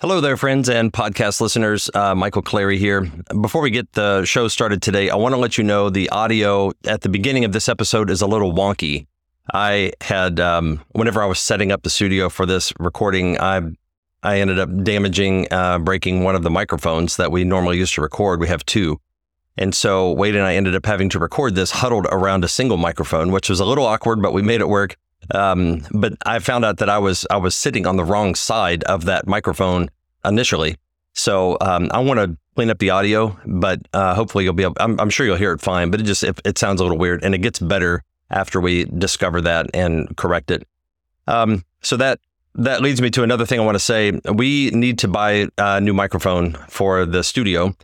Hello there, friends and podcast listeners. Uh, Michael Clary here. Before we get the show started today, I want to let you know the audio at the beginning of this episode is a little wonky. I had, um, whenever I was setting up the studio for this recording, I I ended up damaging, uh, breaking one of the microphones that we normally use to record. We have two. And so Wade and I ended up having to record this huddled around a single microphone, which was a little awkward, but we made it work. Um, but I found out that I was I was sitting on the wrong side of that microphone initially. So um, I want to clean up the audio, but uh, hopefully you'll be able. I'm, I'm, sure you'll hear it fine, but it just it, it, sounds a little weird, and it gets better after we discover that and correct it. Um, so that that leads me to another thing I want to say. We need to buy a new microphone for the studio,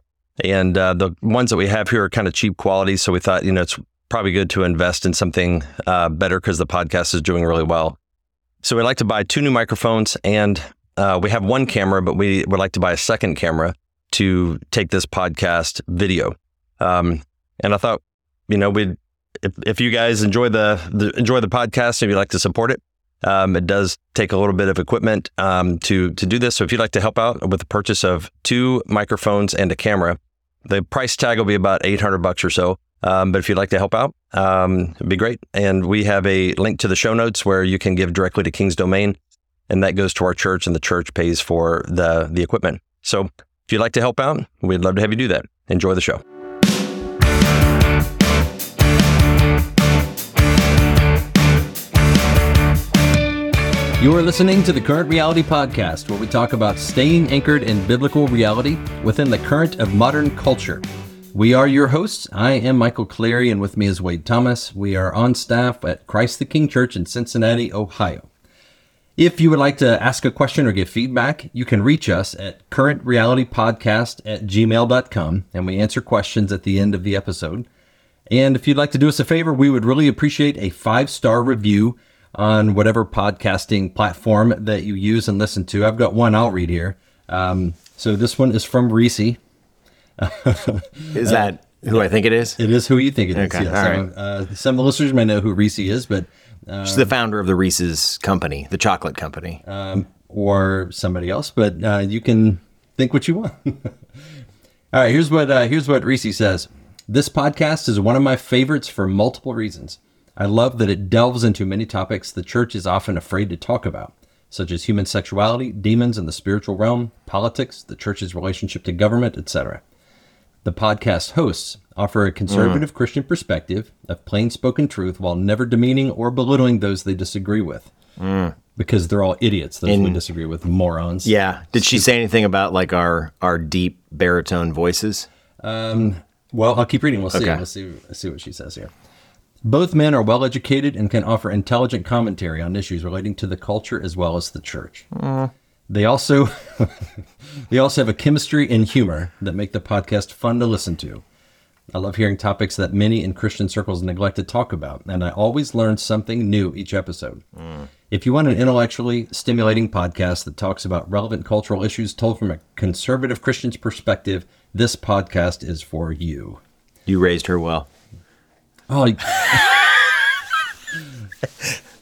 and uh, the ones that we have here are kind of cheap quality. So we thought, you know, it's probably good to invest in something uh, better because the podcast is doing really well. So we'd like to buy two new microphones, and uh, we have one camera, but we would like to buy a second camera to take this podcast video. Um, and I thought, you know, we if, if you guys enjoy the, the enjoy the podcast and you'd like to support it, um, it does take a little bit of equipment um, to to do this. So if you'd like to help out with the purchase of two microphones and a camera, the price tag will be about eight hundred bucks or so. Um, but if you'd like to help out, um, it'd be great. And we have a link to the show notes where you can give directly to King's Domain, and that goes to our church, and the church pays for the the equipment. So if you'd like to help out, we'd love to have you do that. Enjoy the show. You are listening to the Current Reality Podcast, where we talk about staying anchored in biblical reality within the current of modern culture. We are your hosts. I am Michael Clary, and with me is Wade Thomas. We are on staff at Christ the King Church in Cincinnati, Ohio. If you would like to ask a question or give feedback, you can reach us at currentrealitypodcast at gmail.com, and we answer questions at the end of the episode. And if you'd like to do us a favor, we would really appreciate a five star review on whatever podcasting platform that you use and listen to. I've got one I'll read here. Um, so this one is from Reese. Is that who I think it is? It is who you think it is. Okay, yes. right. uh, some of the listeners may know who Reese is, but uh, she's the founder of the Reese's company, the chocolate company, um, or somebody else. But uh, you can think what you want. all right, here's what uh, here's what Reese says. This podcast is one of my favorites for multiple reasons. I love that it delves into many topics the church is often afraid to talk about, such as human sexuality, demons in the spiritual realm, politics, the church's relationship to government, etc. The podcast hosts offer a conservative mm. Christian perspective of plain spoken truth while never demeaning or belittling those they disagree with. Mm. Because they're all idiots, those we disagree with, morons. Yeah. Did she say anything about like our our deep baritone voices? Um, well, I'll keep reading. We'll see. Okay. We'll see. See what she says here. Both men are well educated and can offer intelligent commentary on issues relating to the culture as well as the church. Mm. They also they also have a chemistry and humor that make the podcast fun to listen to. I love hearing topics that many in Christian circles neglect to talk about, and I always learn something new each episode. Mm. If you want an intellectually stimulating podcast that talks about relevant cultural issues told from a conservative Christian's perspective, this podcast is for you. You raised her well. Oh,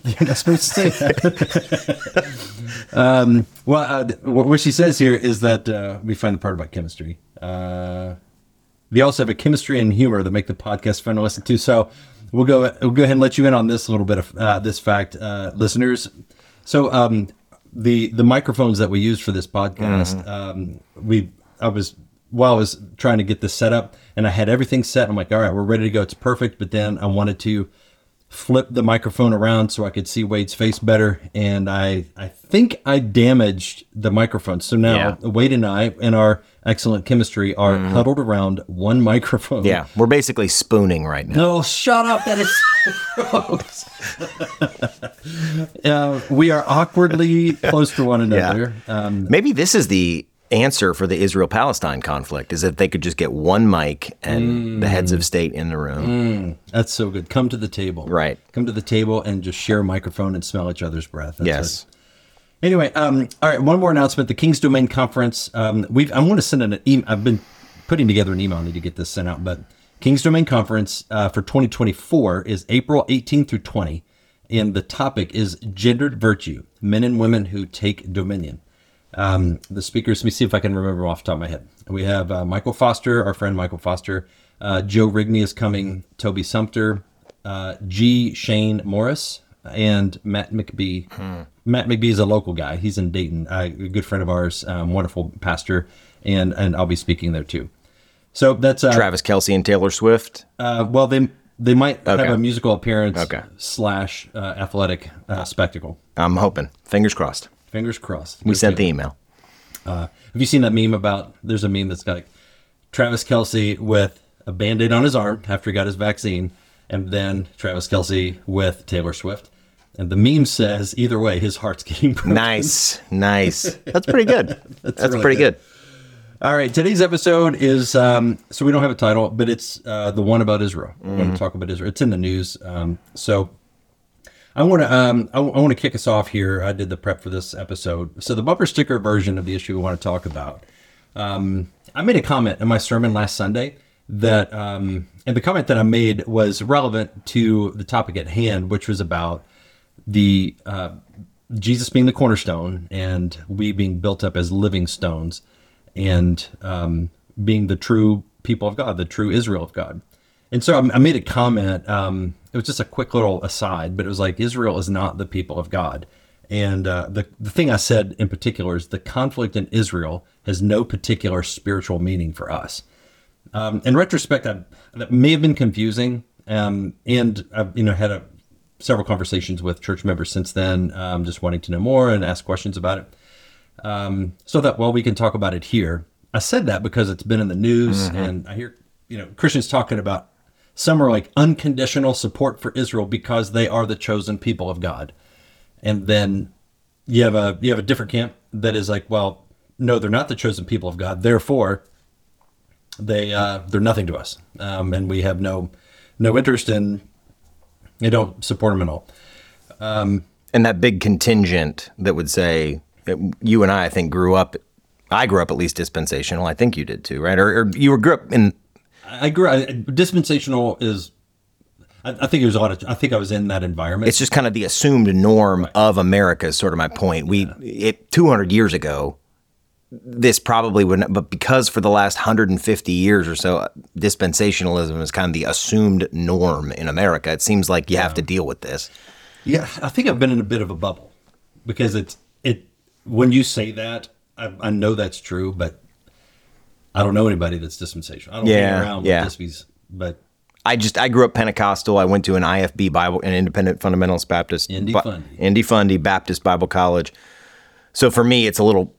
You're not supposed to say that. um, well, uh, what she says here is that uh, we find the part about chemistry. Uh, they also have a chemistry and humor that make the podcast fun to listen to. So we'll go we'll go ahead and let you in on this little bit of uh, this fact, uh, listeners. So um, the the microphones that we use for this podcast, mm-hmm. um, we I was while I was trying to get this set up, and I had everything set. I'm like, all right, we're ready to go. It's perfect. But then I wanted to flip the microphone around so I could see Wade's face better, and I I think I damaged the microphone. So now yeah. Wade and I, in our excellent chemistry, are mm. huddled around one microphone. Yeah, we're basically spooning right now. No, shut up! That is gross. uh, we are awkwardly close to one another. Yeah. Um, Maybe this is the answer for the Israel Palestine conflict is that they could just get one mic and mm. the heads of state in the room. Mm. That's so good. Come to the table. Right. Come to the table and just share a microphone and smell each other's breath. That's yes. It. Anyway, um, all right. One more announcement: the King's Domain Conference. Um, we've. I'm going to send an email. I've been putting together an email. I need to get this sent out. But King's Domain Conference uh, for 2024 is April 18 through 20, and the topic is gendered virtue: men and women who take dominion. Um, the speakers, let me see if I can remember off the top of my head. We have uh, Michael Foster, our friend Michael Foster. Uh, Joe Rigney is coming. Toby Sumpter, uh, G. Shane Morris, and Matt McBee. Matt McBee is a local guy. He's in Dayton, uh, a good friend of ours, um, wonderful pastor, and and I'll be speaking there too. So that's uh, Travis Kelce and Taylor Swift. uh, well, they they might Okay. have a musical appearance Okay. slash uh, athletic uh, spectacle. I'm hoping. Fingers crossed. Fingers crossed. We sent the email. Have you seen that meme about? There's a meme that's got like Travis Kelce with a band-aid on his arm after he got his vaccine, and then Travis Kelce with Taylor Swift. And the meme says, either way, his heart's getting broken. Nice, nice. That's pretty good. That's, really pretty good. good. All right, today's episode is um, so we don't have a title, but it's uh, the one about Israel. We're going to talk about Israel. It's in the news. Um, so I want to um, I, want to kick us off here. I did the prep for this episode. So the bumper sticker version of the issue we want to talk about. Um, I made a comment in my sermon last Sunday that, um, and the comment that I made was relevant to the topic at hand, which was about the uh, Jesus being the cornerstone and we being built up as living stones and um, being the true people of God, the true Israel of God. And so I I made a comment. Um, it was just a quick little aside, but it was like Israel is not the people of God. And uh, the the thing I said in particular is the conflict in Israel has no particular spiritual meaning for us. Um, in retrospect, I, that may have been confusing, um, and I've you know had a, several conversations with church members since then, um, just wanting to know more and ask questions about it. Um, so that well, we can talk about it here. I said that because it's been in the news, and I hear you know Christians talking about some are like unconditional support for Israel because they are the chosen people of God, and then you have a you have a different camp that is like, well, no, they're not the chosen people of God. Therefore, they uh, they're nothing to us, um, and we have no no interest in. They don't support them at all. And that big contingent that would say, you and I, I think, grew up. I grew up at least dispensational. I think you did too, right? Or, or you were grew up in. I grew. I, dispensational is. I, I think it was a lot. I think I was in that environment. It's just kind of the assumed norm of America. Is sort of my point. We it 200 years ago, this probably wouldn't. But because for the last 150 years or so, dispensationalism is kind of the assumed norm in America. It seems like you have to deal with this. Yeah, I think I've been in a bit of a bubble because it's it. When you say that, I, I know that's true, but I don't know anybody that's dispensational. I don't Yeah, hang around yeah. with dispies, but I just I grew up Pentecostal. I went to an IFB Bible, an Independent Fundamentalist Baptist, Indy Fundy. Indy Fundy Baptist Bible College. So for me, it's a little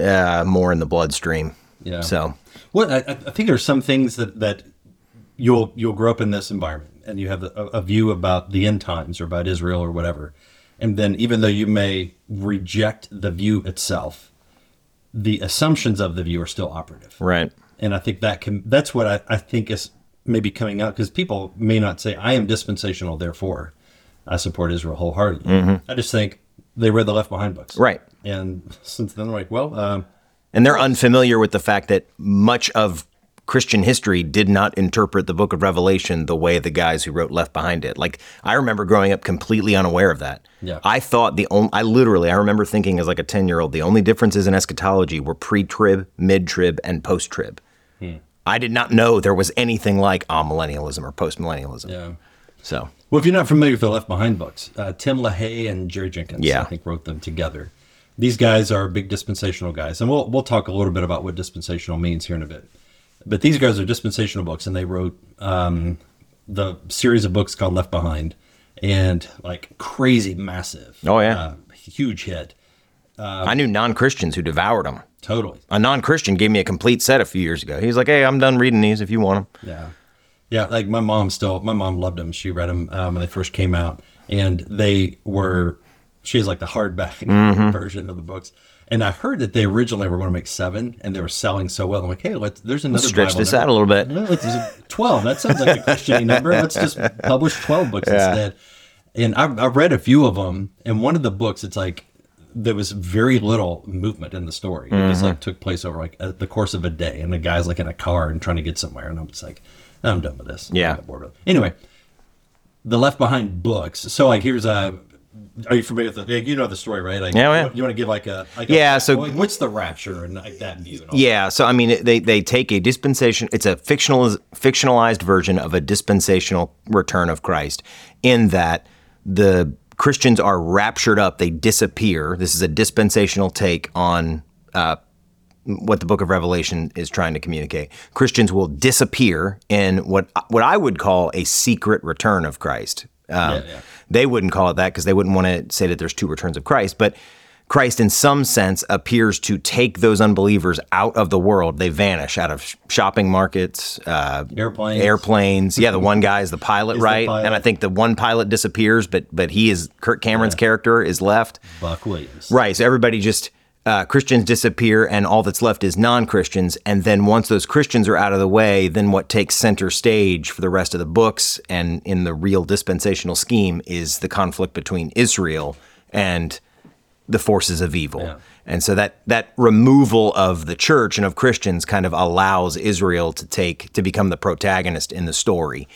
uh, more in the bloodstream. Yeah. So Well, I, I think there's some things that that you'll you'll grow up in this environment and you have a, a view about the end times or about Israel or whatever, and then even though you may reject the view itself, the assumptions of the view are still operative. right, And I think that can that's what I, I think is maybe coming out because people may not say I am dispensational, therefore I support Israel wholeheartedly. I just think they read the Left Behind books, right. And since then, they're like, well, um, And they're unfamiliar with the fact that much of Christian history did not interpret the book of Revelation the way the guys who wrote Left Behind did. Like I remember growing up completely unaware of that. Yeah. I thought the only I literally I remember thinking as like a 10-year-old the only differences in eschatology were pre-trib, mid-trib and post-trib. I did not know there was anything like amillennialism or postmillennialism. yeah. So, Well, if you're not familiar with the Left Behind books, uh, Tim LaHaye and Jerry Jenkins, Yeah. I think, wrote them together. These guys are big dispensational guys, and we'll we'll talk a little bit about what dispensational means here in a bit. But these guys are dispensational books, and they wrote um, the series of books called Left Behind, and like crazy, massive, Oh, yeah. uh, huge hit, I knew non-Christians who devoured them. totally. A non-Christian gave me a complete set a few years ago. He's like, "Hey, I'm done reading these if you want them." Yeah, yeah. Like my mom still, my mom loved them. She read them um, when they first came out, and they were. She has like the hardback Mm-hmm. version of the books. And I heard that they originally were going to make seven, and they were selling so well. I'm like, hey, let's. There's another Stretch Bible this number. out a little bit. Well, it's twelve. That sounds like a Christian number. Let's just publish twelve books instead. And I, I read a few of them, and one of the books, it's like there was very little movement in the story. It Mm-hmm. just like took place over like uh, the course of a day, and the guy's like in a car and trying to get somewhere, and I'm just like, I'm done with this. Yeah. Bored it. Anyway, the Left Behind books. So like here's a are you familiar with the? You know the story, right? Like, Yeah, yeah. You, want to give like a like Yeah, A, so- like, what's the rapture and like that view? And all Yeah, so I mean, they they take a dispensation. It's a fictional fictionalized version of a dispensational return of Christ, in that the Christians are raptured up, they disappear. This is a dispensational take on uh, what the Book of Revelation is trying to communicate. Christians will disappear in what what I would call a secret return of Christ. Um, yeah. They wouldn't call it that because they wouldn't want to say that there's two returns of Christ, but Christ, in some sense, appears to take those unbelievers out of the world. They vanish out of shopping markets, uh, Airplanes. airplanes. Yeah, the one guy is the pilot, He's the right? pilot. And I think the one pilot disappears, but but he is Kirk Cameron's character is left. Buck Williams. Right. So everybody just uh, Christians disappear, and all that's left is non-Christians. And then once those Christians are out of the way, then what takes center stage for the rest of the books and in the real dispensational scheme is the conflict between Israel and the forces of evil. Yeah. And so that that removal of the church and of Christians kind of allows Israel to take to become the protagonist in the story.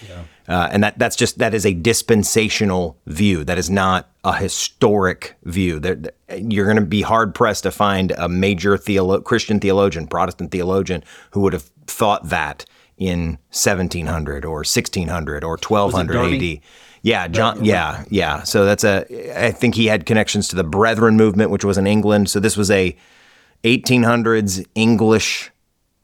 Uh, and that that's just that is a dispensational view. That is not a historic view. There, you're going to be hard pressed to find a major theolo- Christian theologian, Protestant theologian, who would have thought that in 1700 or 1600 or 1200 AD. Yeah, John. Yeah, yeah. So that's a. I think he had connections to the Brethren movement, which was in England. So this was a 1800s English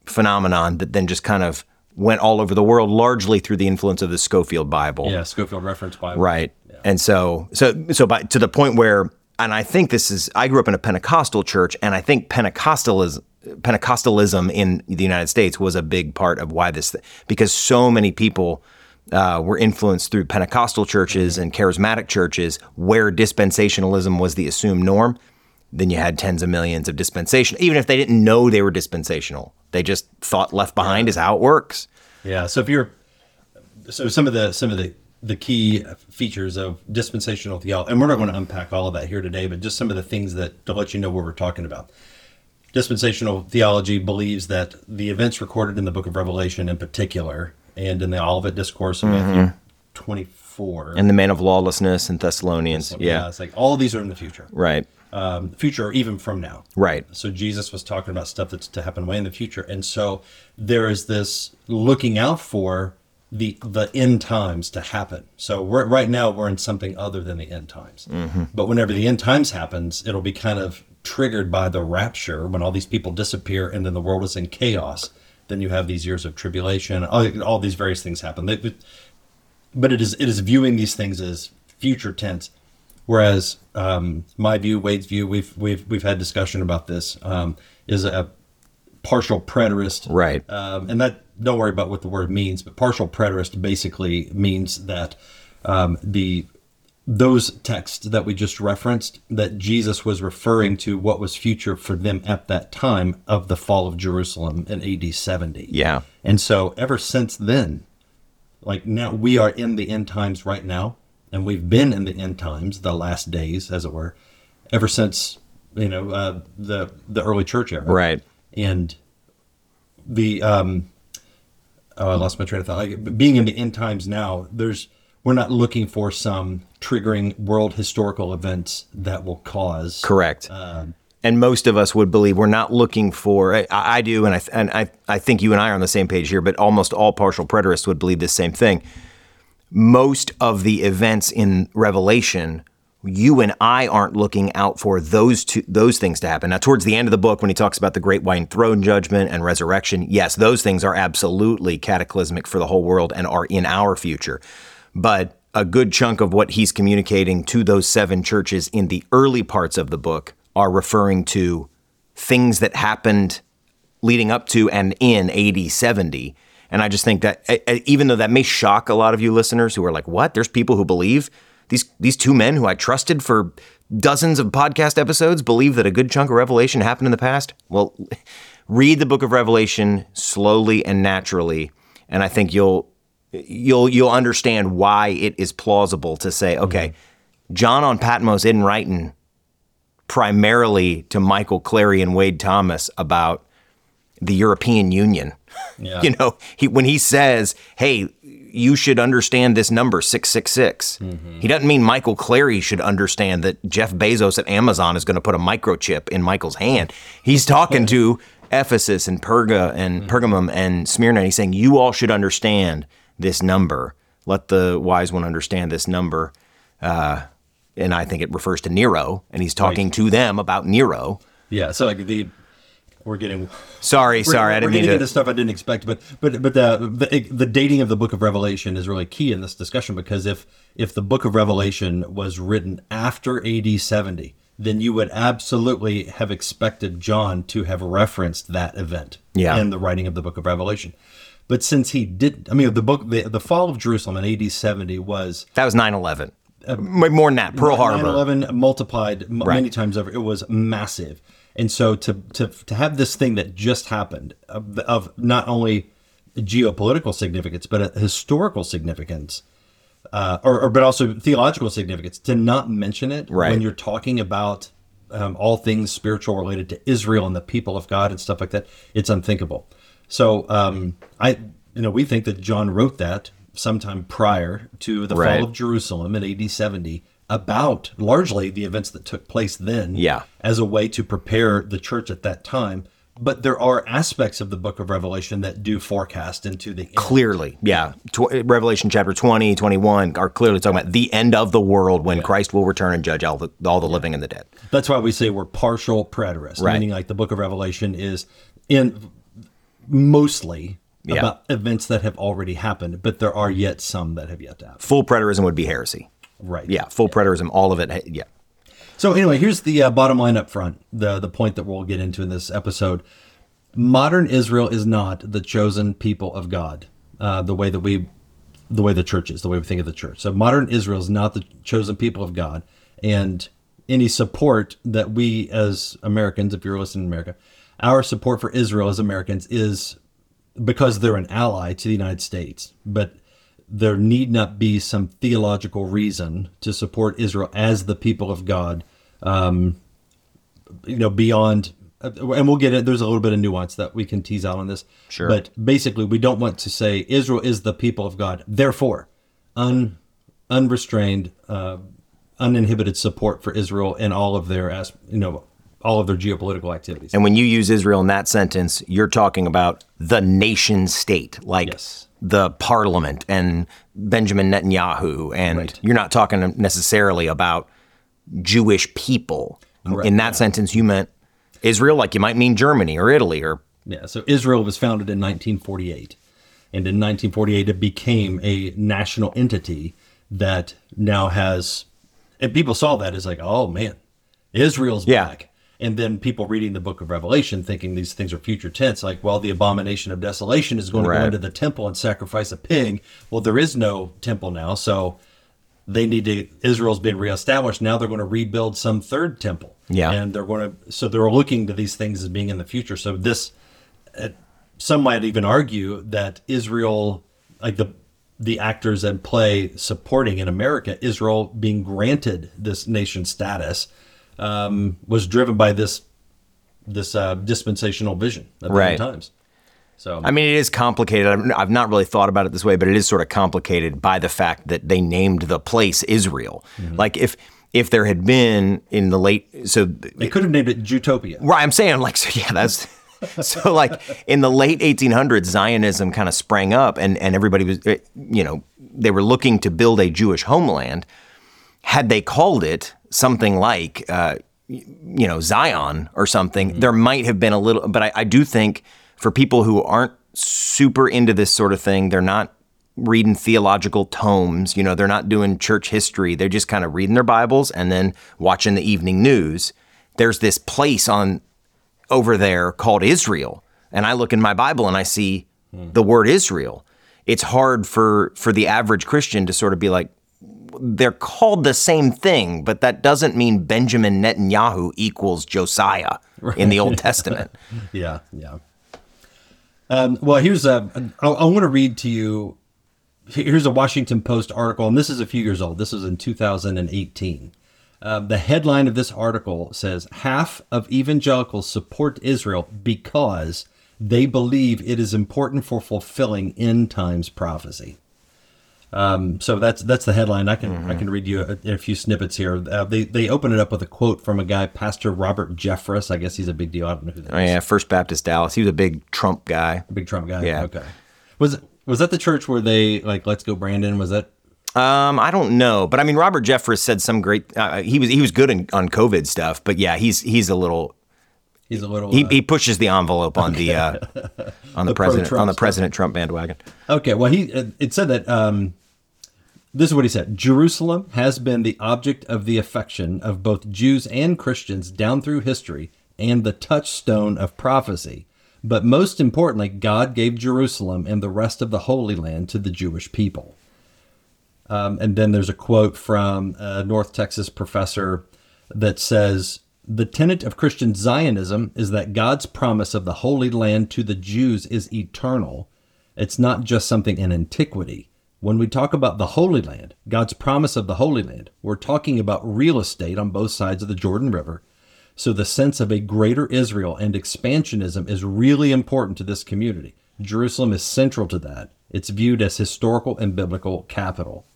phenomenon that then just kind of went all over the world, largely through the influence of the Scofield Bible. Yeah, Scofield reference Bible. Right. And so, so, so, by to the point where, and I think this is. I grew up in a Pentecostal church, and I think Pentecostalism, Pentecostalism in the United States was a big part of why this, because so many people. Uh, were influenced through Pentecostal churches and charismatic churches where dispensationalism was the assumed norm. Then you had tens of millions of dispensation, even if they didn't know they were dispensational. They just thought left behind is how it works. Yeah. So if you're, so some of the some of the the key features of dispensational theology, and we're not going to unpack all of that here today, but just some of the things that to let you know what we're talking about. Dispensational theology believes that the events recorded in the Book of Revelation, in particular, and in the Olivet Discourse of Matthew 24, And the man of lawlessness in Thessalonians. Yeah. it's like all of these are in the future, Right. um, future or even from now. Right. So Jesus was talking about stuff that's to happen way in the future, and so there is this looking out for the the end times to happen. So we're, right now we're in something other than the end times. But whenever the end times happens, it'll be kind of triggered by the rapture when all these people disappear and then the world is in chaos. Then you have these years of tribulation. All, all these various things happen. They- but it is it is viewing these things as future tense. Whereas um, my view, Wade's view, we've we've we've had discussion about this, um, is a partial preterist, Right. Um, and that don't worry about what the word means, but partial preterist basically means that um, the those texts that we just referenced that Jesus was referring to what was future for them at that time of the fall of Jerusalem in AD 70. Yeah. And so ever since then, like now we are in the end times right now, and we've been in the end times, the last days, as it were, ever since you know uh, the the early church era. Right. And the um, oh, I lost my train of thought. Like, being in the end times now, there's we're not looking for some triggering world historical events that will cause Correct. Um, and most of us would believe we're not looking for. I, I do, and I and I I think you and I are on the same page here. But almost all partial preterists would believe the same thing. Most of the events in Revelation, you and I aren't looking out for those two those things to happen. Now, towards the end of the book, when he talks about the great white throne judgment and resurrection, yes, those things are absolutely cataclysmic for the whole world and are in our future. But a good chunk of what he's communicating to those seven churches in the early parts of the book are referring to things that happened leading up to and in AD 70. And I just think that even though that may shock a lot of you listeners who are like, what? There's people who believe these these two men who I trusted for dozens of podcast episodes believe that a good chunk of Revelation happened in the past. Well, read the book of Revelation slowly and naturally, and I think you'll you'll you'll understand why it is plausible to say, mm-hmm. okay, John on Patmos isn't writing primarily to Michael Clary and Wade Thomas about the European Union. Yeah. You know, he when he says, "Hey, you should understand this number 666. Mm-hmm. He doesn't mean Michael Clary should understand that Jeff Bezos at Amazon is going to put a microchip in Michael's hand. He's talking to Ephesus and Perga and mm. Pergamum and Smyrna. And he's saying, You all should understand this number. Let the wise one understand this number. Uh, and I think it refers to Nero. And he's talking to them about Nero. Yeah. So like the we're getting Sorry, we're, sorry, I didn't mean to. into stuff I didn't expect, but but but the, the the dating of the Book of Revelation is really key in this discussion because if if the Book of Revelation was written after AD seventy, then you would absolutely have expected John to have referenced that event Yeah. in the writing of the Book of Revelation. But since he didn't, I mean, the book, the, the fall of Jerusalem in AD seventy was That was 9 11. More than that, Pearl Harbor. 9/11 multiplied m- Right. many times over. It was massive, and so to to to have this thing that just happened of, of not only geopolitical significance but a historical significance, uh, or, or but also theological significance, to not mention it Right. when you're talking about um, all things spiritual related to Israel and the people of God and stuff like that, it's unthinkable. So um, I, you know, we think that John wrote that sometime prior to the Right. fall of Jerusalem in AD 70 about largely the events that took place then Yeah. as a way to prepare the church at that time. But there are aspects of the book of Revelation that do forecast into the end. Clearly, yeah. Tw- Revelation chapter 20, 21 are clearly talking about the end of the world when Christ will return and judge all the, all the living and the dead. That's why we say we're partial preterists, Right. meaning like the book of Revelation is in mostly Yeah. about events that have already happened, but there are yet some that have yet to happen. Full preterism would be heresy. Right. Yeah, full preterism, all of it. Yeah. So anyway, here's the uh, bottom line up front. The the point that we'll get into in this episode. Modern Israel is not the chosen people of God. Uh, the way that we, the way the church is, the way we think of the church. So modern Israel is not the chosen people of God, and any support that we as Americans, if you're listening to America, our support for Israel as Americans is because they're an ally to the United States, but there need not be some theological reason to support Israel as the people of God. Um, you know, beyond, and we'll get it. There's a little bit of nuance that we can tease out on this. Sure. But basically, we don't want to say Israel is the people of God. Therefore, un, unrestrained, uh, uninhibited support for Israel and all of their, as you know, all of their geopolitical activities. And when you use Israel in that sentence, you're talking about the nation state, like Yes. the parliament and Benjamin Netanyahu. And Right. you're not talking necessarily about Jewish people. Correct, in that sentence, you meant Israel, like you might mean Germany or Italy or Yeah, so Israel was founded in 1948. And in 1948, it became a national entity that now has, and people saw that as like, oh man, Israel's Yeah. back. And then people reading the book of Revelation thinking these things are future tense, like, well, the abomination of desolation is going to go into the temple and sacrifice a pig. Well, there is no temple now. So they need to, Israel's been reestablished. Now they're going to rebuild some third temple. Yeah. And they're going to, so they're looking to these things as being in the future. So this, uh, some might even argue that Israel, like the the actors that play supporting in America, Israel being granted this nation status, um, was driven by this this uh, dispensational vision at the Right. times. So I mean, it is complicated. I've, not really thought about it this way, but it is sort of complicated by the fact that they named the place Israel. Like if if there had been in the late so they could have named it Jutopia. right, I'm saying like so yeah, that's so like in the late 1800s, Zionism kind of sprang up, and and everybody was eh, you know they were looking to build a Jewish homeland. Had they called it something like uh, you know Zion or something, there might have been a little. But I, I do think for people who aren't super into this sort of thing, they're not reading theological tomes. You know, they're not doing church history. They're just kind of reading their Bibles and then watching the evening news. There's this place on over there called Israel, and I look in my Bible and I see the word Israel. It's hard for for the average Christian to sort of be like, they're called the same thing, but that doesn't mean Benjamin Netanyahu equals Josiah in the Old Testament. Yeah, yeah. Um, well, here's a. I, I want to read to you. Here's a Washington Post article, and this is a few years old. This was in 2018. Um, the headline of this article says half of evangelicals support Israel because they believe it is important for fulfilling end times prophecy. Um, so that's that's the headline. I can I can read you a, a few snippets here. Uh, they they open it up with a quote from a guy, Pastor Robert Jeffress. I guess he's a big deal. I don't know who that Oh is. yeah, First Baptist Dallas. He was a big Trump guy. Big Trump guy. Yeah. Okay. Was was that the church where they like Let's Go Brandon? Was that Um, I don't know, but I mean, Robert Jeffress said some great. Uh, he was he was good in, on COVID stuff, but yeah, he's he's a little. He's a little He, uh, he pushes the envelope on the uh, on the, president pro-Trump on the stuff. President Trump bandwagon. Okay, well, he uh, it said that um, this is what he said: Jerusalem has been the object of the affection of both Jews and Christians down through history, and the touchstone of prophecy. But most importantly, God gave Jerusalem and the rest of the Holy Land to the Jewish people. Um, and then there's a quote from a North Texas professor that says The tenet of Christian Zionism is that God's promise of the Holy Land to the Jews is eternal. It's not just something in antiquity. When we talk about the Holy Land, God's promise of the Holy Land, we're talking about real estate on both sides of the Jordan River. So the sense of a greater Israel and expansionism is really important to this community. Jerusalem is central to that. It's viewed as historical and biblical capital.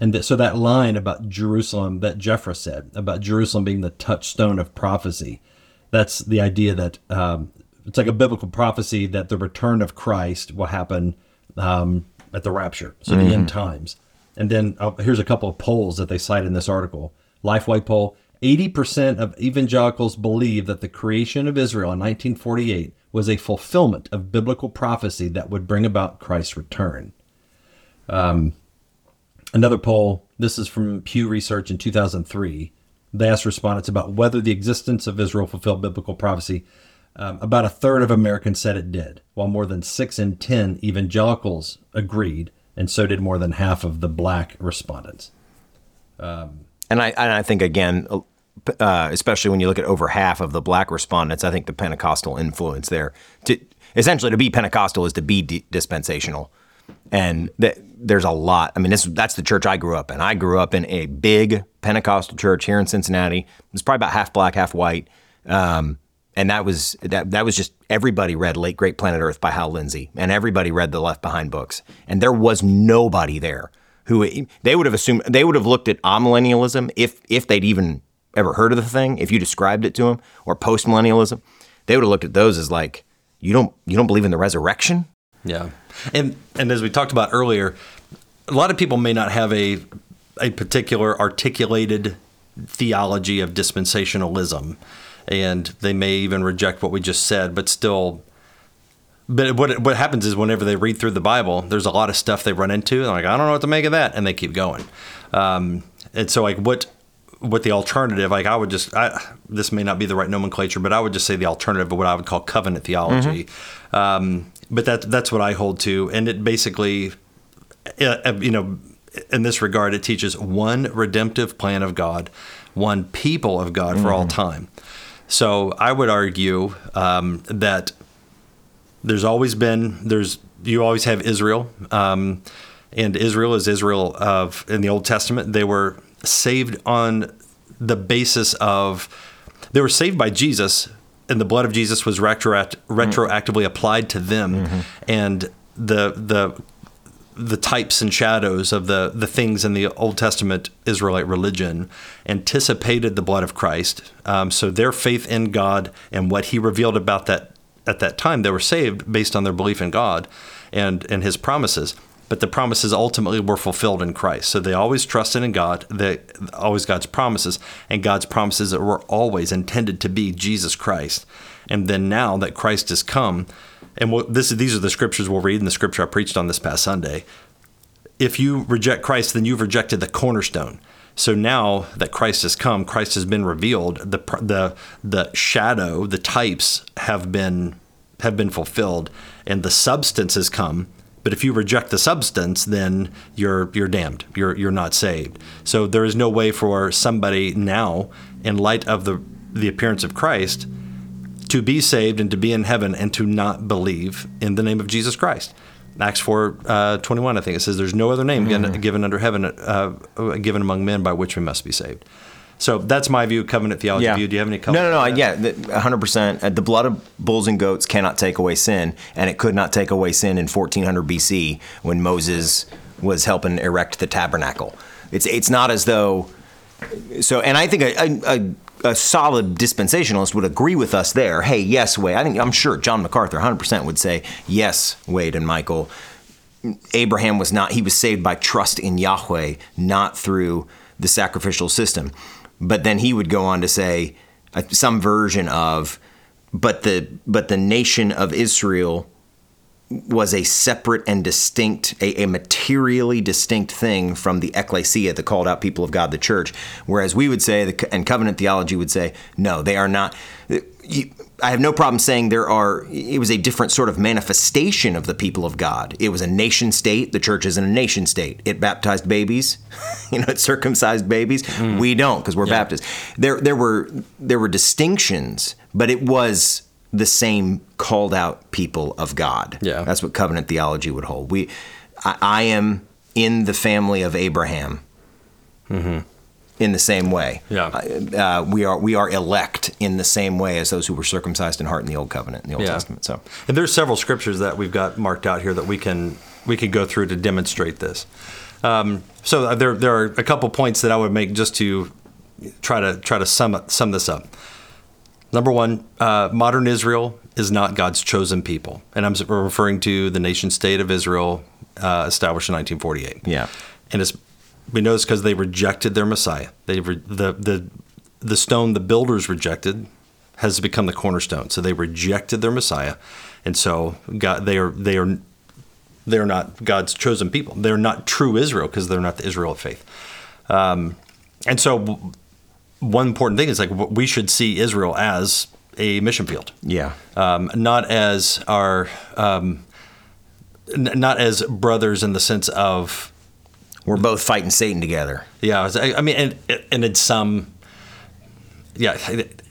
And that, so that line about Jerusalem that Jeffress said about Jerusalem being the touchstone of prophecy, that's the idea that um, it's like a biblical prophecy that the return of Christ will happen um, at the rapture, so the end times. And then uh, here's a couple of polls that they cite in this article. Lifeway poll: 80% of evangelicals believe that the creation of Israel in 1948 was a fulfillment of biblical prophecy that would bring about Christ's return. Another poll, this is from Pew Research in 2003. They asked respondents about whether the existence of Israel fulfilled biblical prophecy. Um, about a third of Americans said it did, while more than six in 10 evangelicals agreed, and so did more than half of the black respondents. And I and I think again, uh, especially when you look at over half of the black respondents, I think the Pentecostal influence there. To essentially to be Pentecostal is to be di- dispensational, and th- there's a lot. I mean, this that's the church I grew up in. I grew up in a big Pentecostal church here in Cincinnati. It's probably about half black, half white. Um, and that was that that was just everybody read Late Great Planet Earth by Hal Lindsey, and everybody read the Left Behind books, and there was nobody there who they would have assumed they would have looked at amillennialism if if they'd even ever heard of the thing, if you described it to them, or postmillennialism, they would have looked at those as like you don't you don't believe in the resurrection. Yeah, and and as we talked about earlier, a lot of people may not have a a particular articulated theology of dispensationalism, and they may even reject what we just said, but still. But what what happens is whenever they read through the Bible, there's a lot of stuff they run into, and they're like, I don't know what to make of that, and they keep going. Um, and so, like, what what the alternative? Like, I would just, I, this may not be the right nomenclature, but I would just say the alternative of what I would call covenant theology. Um, but that that's what I hold to, and it basically, uh, you know, in this regard, it teaches one redemptive plan of God, one people of God for all time. So I would argue um, that there's always been there's you always have Israel, um, and Israel is Israel of in the Old Testament. They were saved on the basis of they were saved by Jesus, and the blood of Jesus was retroact, retroactively applied to them, and the the the types and shadows of the the things in the Old Testament Israelite religion anticipated the blood of Christ. Um, so their faith in God and what He revealed about that at that time, they were saved based on their belief in God and and His promises. But the promises ultimately were fulfilled in Christ. So they always trusted in God. They always God's promises, and God's promises that were always intended to be Jesus Christ. And then now that Christ has come, and we'll, this these are the scriptures we'll read in the scripture I preached on this past Sunday. If you reject Christ, then you've rejected the cornerstone. So now that Christ has come, Christ has been revealed. The the the shadow, the types have been have been fulfilled, and the substance has come. But if you reject the substance, then you're you're damned. You're you're not saved. So there is no way for somebody now, in light of the the appearance of Christ, to be saved and to be in heaven and to not believe in the name of Jesus Christ. Acts 4 uh, 21, I think it says, There's no other name given, given under heaven, uh, given among men by which we must be saved. So that's my view, covenant theology view. Do you have any No, comment? no, no. Yeah, 100%. Uh, The blood of bulls and goats cannot take away sin, and it could not take away sin in 1400 BC when Moses was helping erect the tabernacle. It's it's not as though so, and I think a, a, a, solid dispensationalist would agree with us there. Hey, yes, Wade. I think I'm sure John MacArthur 100% would say yes, Wade and Michael. Abraham was not. He was saved by trust in Yahweh, not through the sacrificial system. But then he would go on to say uh, some version of, but the but the nation of Israel was a separate and distinct, a, a, materially distinct thing from the ecclesia, the called out people of God, the church. Whereas we would say, and covenant theology would say, no, they are not. I have no problem saying there are, it was a different sort of manifestation of the people of God. It was a nation state. The church isn't a nation state. It baptized babies, you know, it circumcised babies. Mm. We don't because we're yeah. Baptists. There, there, were, there were distinctions, but it was the same called out people of God. Yeah. That's what covenant theology would hold. We, I, I am in the family of Abraham. Mm-hmm. In the same way, yeah, uh, we are we are elect in the same way as those who were circumcised in heart in the old covenant, in the Old yeah. Testament. So, and there's several scriptures that we've got marked out here that we can we can go through to demonstrate this. Um, so uh, there there are a couple points that I would make just to try to try to sum sum this up. Number one, uh, modern Israel is not God's chosen people, and I'm referring to the nation state of Israel uh, established in 1948. Yeah, and it's we know this because they rejected their Messiah. They re, the the the stone the builders rejected has become the cornerstone. So they rejected their Messiah, and so God they are they are they are not God's chosen people. They're not true Israel because they're not the Israel of faith. Um, and so one important thing is like we should see Israel as a mission field. Yeah. Um, not as our, um, n- not as brothers in the sense of we're both fighting Satan together. Yeah. I mean, and, and it's some, yeah,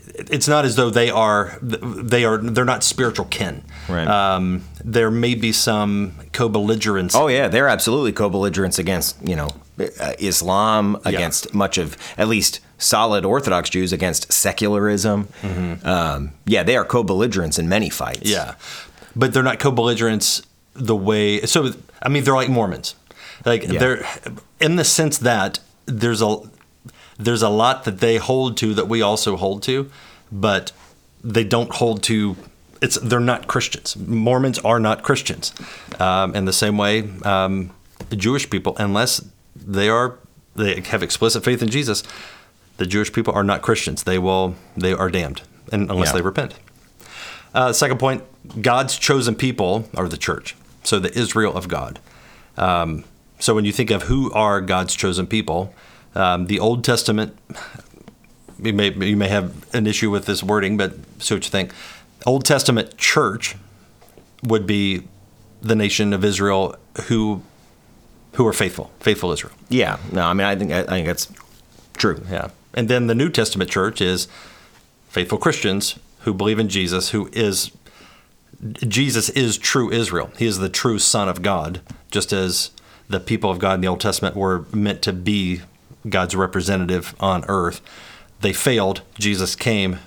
it's not as though they are they are they're not spiritual kin. Right. Um, there may be some co-belligerence. Oh yeah, they're absolutely co-belligerence against you know uh, Islam, against yeah. much of at least solid Orthodox Jews against secularism. Mm-hmm. Um, yeah, they are co-belligerents in many fights. Yeah, but they're not co-belligerents the way. So I mean, they're like Mormons. Like yeah. they're in the sense that there's a there's a lot that they hold to that we also hold to, but they don't hold to. It's they're not Christians. Mormons are not Christians. Um, in the same way, um, Jewish people, unless they are they have explicit faith in Jesus, the Jewish people are not Christians. They will they are damned and unless yeah. they repent. Uh, second point: God's chosen people are the church, so the Israel of God. Um, so when you think of who are God's chosen people, um, the Old Testament. You may you may have an issue with this wording, but see what you think. Old Testament church would be the nation of Israel who who are faithful, faithful Israel. Yeah, no, I mean, I think I think that's true. Yeah, and then the New Testament church is faithful Christians who believe in Jesus, who is Jesus is true Israel. He is the true Son of God, just as the people of God in the Old Testament were meant to be God's representative on earth. They failed. Jesus came,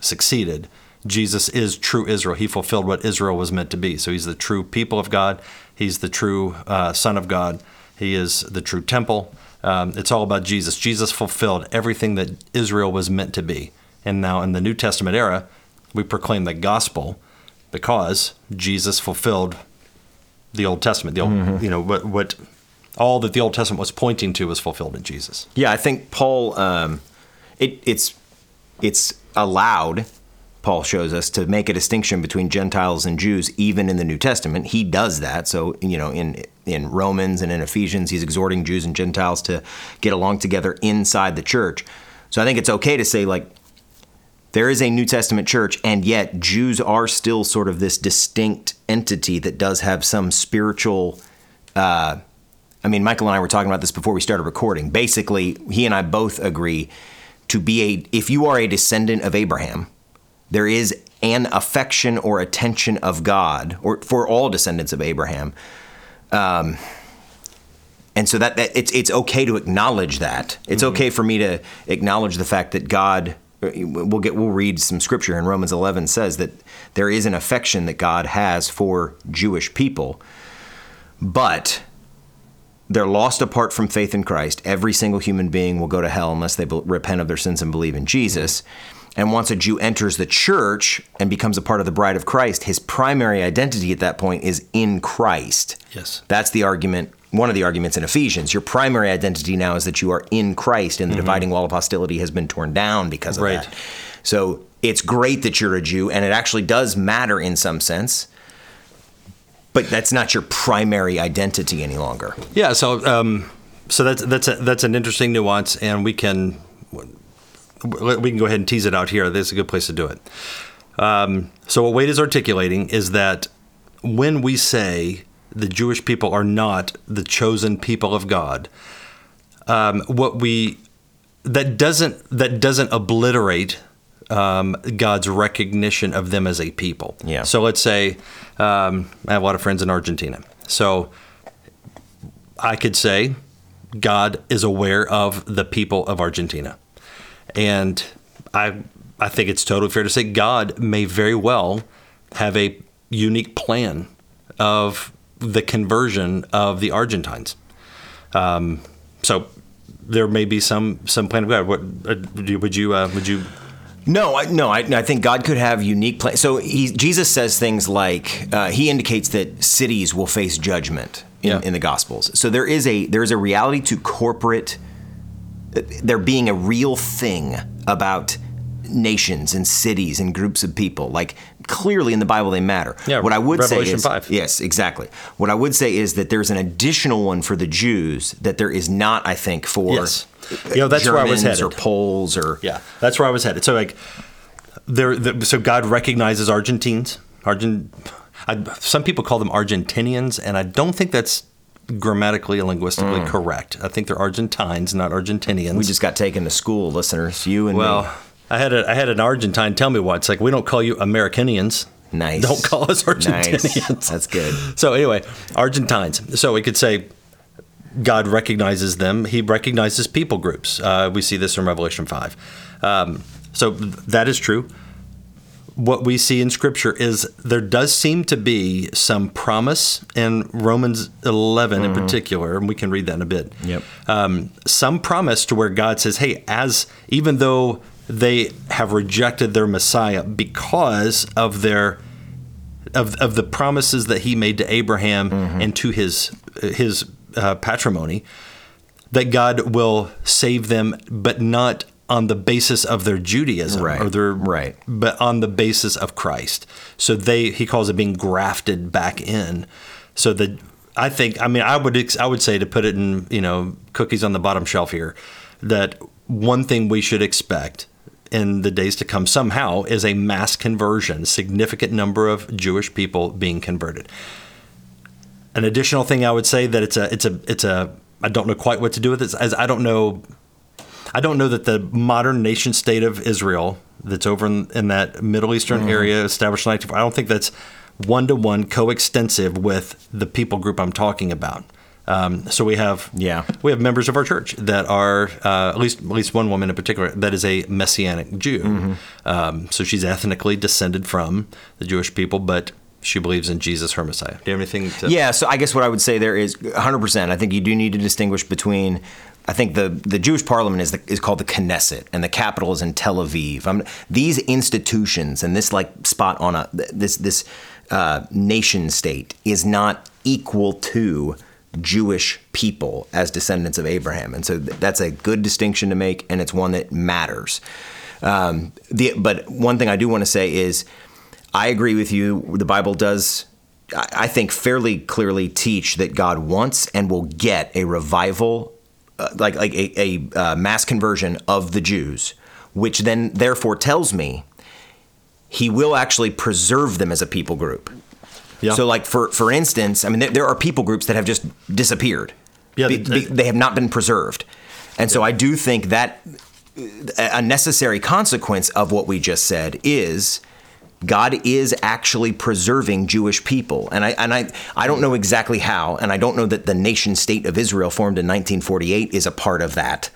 succeeded. Jesus is true Israel. He fulfilled what Israel was meant to be. So he's the true people of God. He's the true uh, Son of God. He is the true temple. Um, it's all about Jesus. Jesus fulfilled everything that Israel was meant to be. And now in the New Testament era, we proclaim the gospel because Jesus fulfilled the Old Testament. The old, mm-hmm. you know what, what all that the Old Testament was pointing to was fulfilled in Jesus. Yeah, I think Paul. Um, it, it's it's allowed. Paul shows us to make a distinction between Gentiles and Jews, even in the New Testament. He does that. So you know, in in Romans and in Ephesians, he's exhorting Jews and Gentiles to get along together inside the church. So I think it's okay to say like there is a New Testament church, and yet Jews are still sort of this distinct entity that does have some spiritual. Uh, I mean, Michael and I were talking about this before we started recording. Basically, he and I both agree to be a, if you are a descendant of Abraham, there is an affection or attention of God, or for all descendants of Abraham. Um, and so that, that it's it's okay to acknowledge that. It's mm-hmm. okay for me to acknowledge the fact that God. We'll get we'll read some scripture in Romans 11 says that there is an affection that God has for Jewish people, but they're lost apart from faith in Christ. Every single human being will go to hell unless they repent of their sins and believe in Jesus. And once a Jew enters the church and becomes a part of the bride of Christ, his primary identity at that point is in Christ. Yes. That's the argument, one of the arguments in Ephesians. Your primary identity now is that you are in Christ and the dividing wall of hostility has been torn down because of Mm-hmm. Right. that. So it's great that you're a Jew and it actually does matter in some sense. But that's not your primary identity any longer. Yeah, so um, so that's that's a, that's an interesting nuance, and we can we can go ahead and tease it out here. This is a good place to do it. Um, so what Wade is articulating is that when we say the Jewish people are not the chosen people of God, um, what we that doesn't that doesn't obliterate um, God's recognition of them as a people. Yeah. So let's say um, I have a lot of friends in Argentina. So I could say God is aware of the people of Argentina. And I I think it's totally fair to say God may very well have a unique plan of the conversion of the Argentines. Um, so there may be some some plan of God. What uh, would you uh, would you No, I, no, I, I think God could have unique plans. So he, Jesus says things like uh, he indicates that cities will face judgment in, Yeah. in the Gospels. So there is a there is a reality to corporate there being a real thing about nations and cities and groups of people. Like clearly in the Bible they matter. Yeah, what I would Revelation say is 5. yes, exactly. What I would say is that there's an additional one for the Jews that there is not, I think, for Yes. You know, that's where I was Germans or headed. Poles or Yeah, that's where I was headed. So like, there. The, so God recognizes Argentines. Argent. I, some people call them Argentinians, and I don't think that's grammatically and linguistically correct. I think they're Argentines, not Argentinians. We just got taken to school, listeners. You and me. well, I had a I had an Argentine tell me once, like we don't call you Americanians. Nice. Don't call us Argentinians. Nice. That's good. So anyway, Argentines. So we could say God recognizes them. He recognizes people groups. Uh, we see this in Revelation five. Um, so that is true. What we see in Scripture is there does seem to be some promise in Romans 11 in particular, and we can read that in a bit. Yep. Um, some promise to where God says, "Hey, as even though they have rejected their Messiah because of their of, of the promises that he made to Abraham and to his his uh, patrimony, that God will save them, but not on the basis of their Judaism Right, or their right. but on the basis of Christ. So they he calls it being grafted back in. So that I think I mean I would I would say to put it in you know cookies on the bottom shelf here that one thing we should expect in the days to come somehow is a mass conversion, significant number of Jewish people being converted. An additional thing I would say that it's a it's a it's a I don't know quite what to do with this as I don't know I don't know that the modern nation state of Israel that's over in, in that Middle Eastern Mm-hmm. area established in 1940, I don't think that's one to one coextensive with the people group I'm talking about. Um, so we have Yeah. we have members of our church that are uh, at least at least one woman in particular that is a messianic Jew. Mm-hmm. Um, so she's ethnically descended from the Jewish people, but she believes in Jesus, her Messiah. Do you have anything to? Yeah, so I guess what I would say there is 100%. I think you do need to distinguish between. I think the, the Jewish parliament is the, is called the Knesset, and the capital is in Tel Aviv. i these institutions and this like spot on a this this uh, nation state is not equal to Jewish people as descendants of Abraham, and so th- that's a good distinction to make, and it's one that matters. Um, the, but one thing I do want to say is, I agree with you. The Bible does, I think, fairly clearly teach that God wants and will get a revival, like like a, a uh, mass conversion of the Jews, which then therefore tells me He will actually preserve them as a people group. Yeah. So, like for for instance, I mean, there, there are people groups that have just disappeared. Yeah, Be- they- be- they have not been preserved, and so I do think that a necessary consequence of what we just said is God is actually preserving Jewish people. And I and I I don't know exactly how, and I don't know that the nation state of Israel formed in 1948 is a part of that.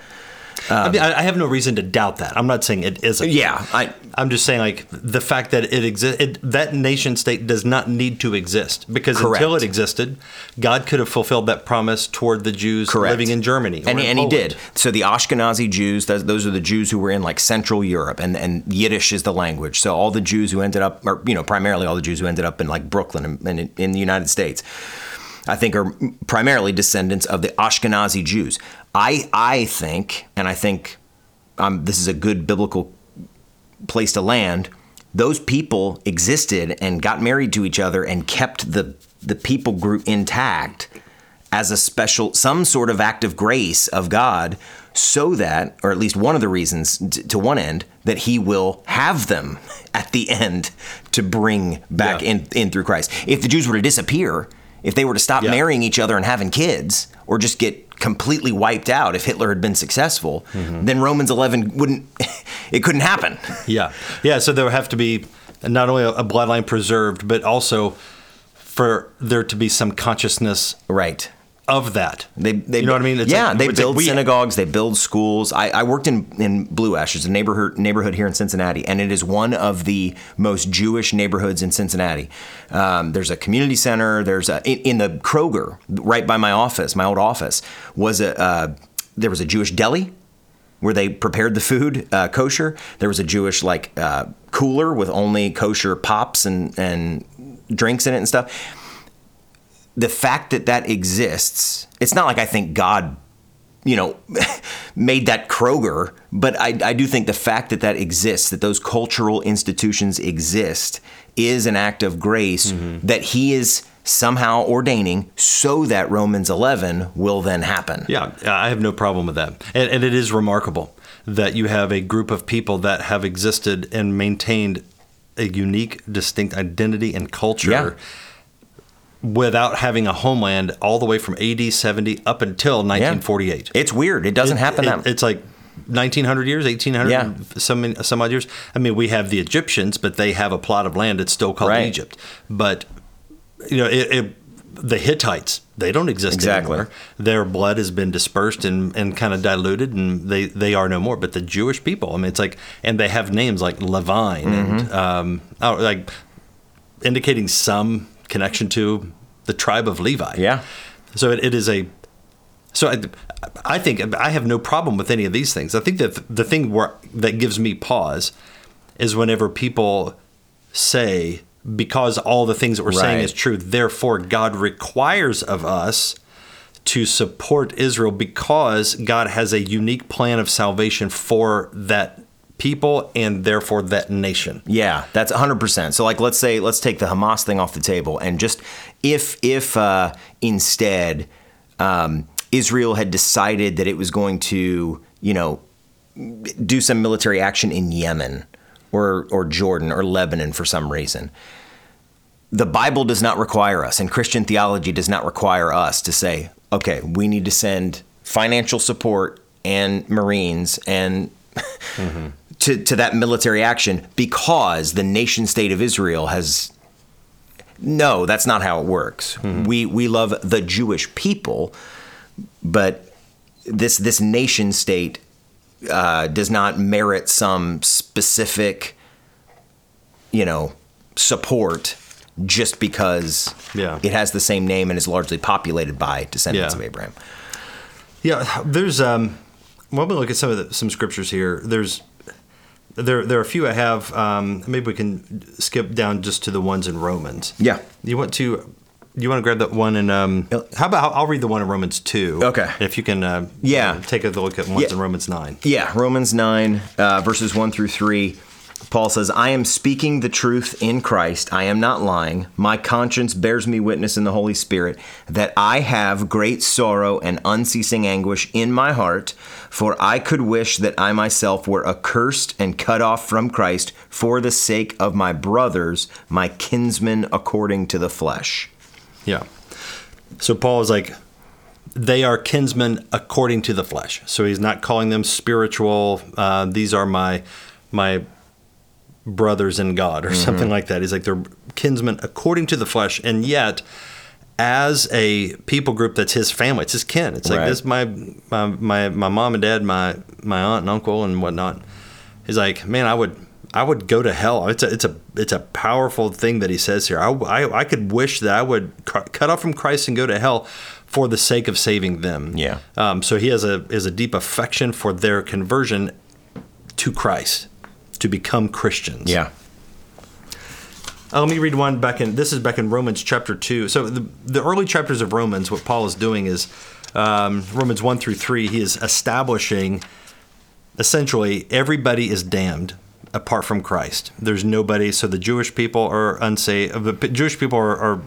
I mean, I, I have no reason to doubt that. I'm not saying it isn't. Yeah, I I'm just saying, like the fact that it exists, that nation state does not need to exist because until it existed, God could have fulfilled that promise toward the Jews Correct. living in Germany, or and, in and he did. So the Ashkenazi Jews, those, those are the Jews who were in like Central Europe, and, and Yiddish is the language. So all the Jews who ended up, or you know, primarily all the Jews who ended up in like Brooklyn and, and in, in the United States, I think are primarily descendants of the Ashkenazi Jews. I I think, and I think um, this is a good biblical place to land. Those people existed and got married to each other and kept the the people group intact as a special some sort of act of grace of God so that or at least one of the reasons t- to one end that he will have them at the end to bring back Yeah. in in through Christ. If the Jews were to disappear, if they were to stop Yeah. marrying each other and having kids or just get completely wiped out if Hitler had been successful, Mm-hmm. then Romans 11 wouldn't it couldn't happen. Yeah, yeah. So there would have to be not only a bloodline preserved, but also for there to be some consciousness Right. Of that. They, they, you know what I mean? It's yeah, like- they it's like build synagogues, they build schools. I, I worked in, in Blue Ash, it's a neighborhood neighborhood here in Cincinnati, and it is one of the most Jewish neighborhoods in Cincinnati. Um, there's a community center. There's a in, in the Kroger right by my office, my old office, was a uh, there was a Jewish deli where they prepared the food uh, kosher. There was a Jewish like uh, cooler with only kosher pops and and drinks in it and stuff the fact that that exists, it's not like I think God, you know, made that Kroger, but I, I do think the fact that that exists, that those cultural institutions exist, is an act of grace mm-hmm. that He is somehow ordaining so that Romans 11 will then happen. Yeah, I have no problem with that. And, and it is remarkable that you have a group of people that have existed and maintained a unique, distinct identity and culture Yeah. Without having a homeland all the way from AD 70 up until 1948. It's weird. It doesn't happen It- that It's like 1900 years, 1800, Yeah. some some odd years. I mean, we have the Egyptians, but they have a plot of land. It's still called Right. Egypt. But you know, it, it, the Hittites they don't exist Exactly. anymore. Their blood has been dispersed and, and kind of diluted, and they they are no more. But the Jewish people, I mean, it's like, and they have names like Levine and Mm-hmm. um, oh, like indicating some connection to the tribe of Levi. Yeah. So it, it is a. So I, I think I have no problem with any of these things. I think that the thing where that gives me pause is whenever people say because all the things that we're saying is true, therefore God requires of us to support Israel because God has a unique plan of salvation for that people and therefore that nation. Yeah, that's 100%. So like let's say let's take the Hamas thing off the table and just if if uh, instead um, Israel had decided that it was going to, you know, do some military action in Yemen or or Jordan or Lebanon for some reason. The Bible does not require us and Christian theology does not require us to say, okay, we need to send financial support and Marines and to, to that military action because the nation state of Israel has no, that's not how it works. We we love the Jewish people, but this this nation state uh, does not merit some specific, you know, support just because Yeah. it has the same name and is largely populated by descendants Yeah. of Abraham. Yeah, there's um. When we look at some of the, some scriptures here, there's there there are a few I have. Um, maybe we can skip down just to the ones in Romans. Yeah. You want to you want to grab that one and um. How about I'll, read the one in Romans two. Okay. If you can. Uh, Yeah. take a look at ones Yeah. in Romans nine. Yeah, Romans 9, uh, verses 1 through 3. Paul says, I am speaking the truth in Christ. I am not lying. My conscience bears me witness in the Holy Spirit that I have great sorrow and unceasing anguish in my heart, for I could wish that I myself were accursed and cut off from Christ for the sake of my brothers, my kinsmen according to the flesh. Yeah. So Paul is like, they are kinsmen according to the flesh. So he's not calling them spiritual. Uh, these are my my brothers in God or something like that. He's like they're kinsmen according to the flesh, and yet as a people group that's his family. It's his kin. It's like Right. this my, my my my mom and dad, my my aunt and uncle and whatnot. He's like, man, I would I would go to hell. It's a it's a it's a powerful thing that he says here. I I, I could wish that I would cu- cut off from Christ and go to hell for the sake of saving them. Yeah. Um, so he has a is a deep affection for their conversion to Christ, to become Christians. Yeah. Uh, let me read one back in. This is back in Romans chapter two. So the the early chapters of Romans, what Paul is doing is um, Romans one through three. He is establishing essentially everybody is damned apart from Christ. There's nobody. So the Jewish people are unsaved. The Jewish people are. are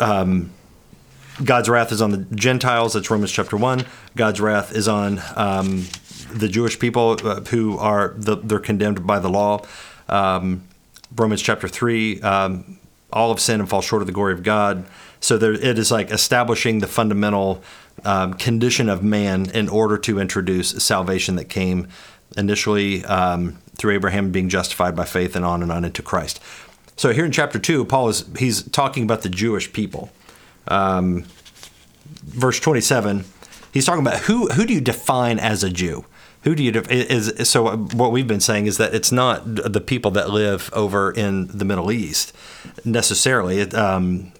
um, God's wrath is on the Gentiles. That's Romans chapter one. God's wrath is on um, the Jewish people uh, who are the, they're condemned by the law. Um, Romans chapter three. Um, all of sin and fall short of the glory of God. So there, it is like establishing the fundamental um, condition of man in order to introduce salvation that came initially um, through Abraham being justified by faith and on and on into Christ. So here in chapter two, Paul is he's talking about the Jewish people. Um, verse twenty seven, he's talking about who who do you define as a Jew? Who do you def- is, so? What we've been saying is that it's not the people that live over in the Middle East necessarily. It, um,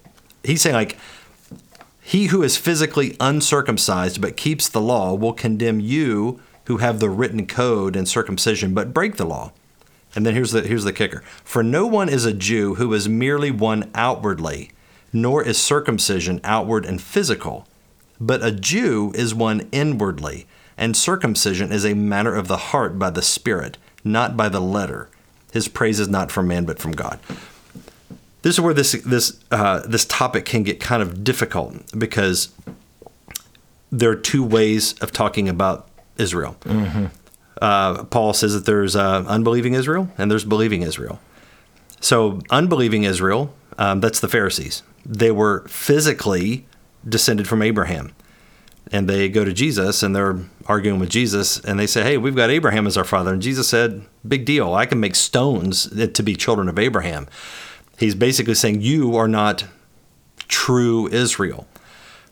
he's saying like he who is physically uncircumcised but keeps the law will condemn you who have the written code and circumcision but break the law. And then here's the here's the kicker. For no one is a Jew who is merely one outwardly, nor is circumcision outward and physical, but a Jew is one inwardly, and circumcision is a matter of the heart by the Spirit, not by the letter. His praise is not from man but from God. This is where this this uh, this topic can get kind of difficult because there are two ways of talking about Israel. Uh, Paul says that there's uh, unbelieving Israel and there's believing Israel. So, unbelieving Israel, um, that's the Pharisees. They were physically descended from Abraham. And they go to Jesus and they're arguing with Jesus and they say, Hey, we've got Abraham as our father. And Jesus said, Big deal. I can make stones to be children of Abraham. He's basically saying, You are not true Israel.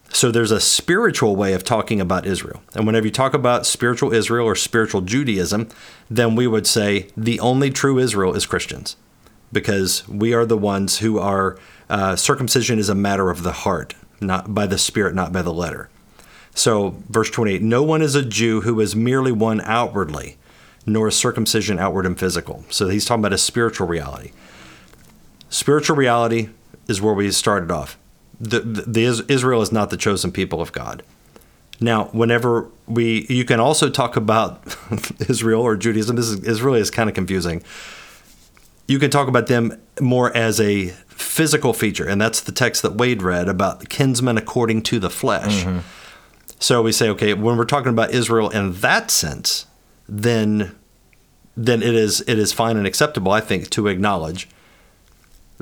So there's a spiritual way of talking about Israel. And whenever you talk about spiritual Israel or spiritual Judaism, then we would say the only true Israel is Christians because we are the ones who are, uh, circumcision is a matter of the heart, not by the spirit, not by the letter. So, verse 28 No one is a Jew who is merely one outwardly, nor is circumcision outward and physical. So, he's talking about a spiritual reality. Spiritual reality is where we started off. The, the, the Israel is not the chosen people of God. Now, whenever we, you can also talk about Israel or Judaism. This is, really is kind of confusing. You can talk about them more as a physical feature, and that's the text that Wade read about kinsmen according to the flesh. Mm-hmm. So we say, okay, when we're talking about Israel in that sense, then then it is it is fine and acceptable, I think, to acknowledge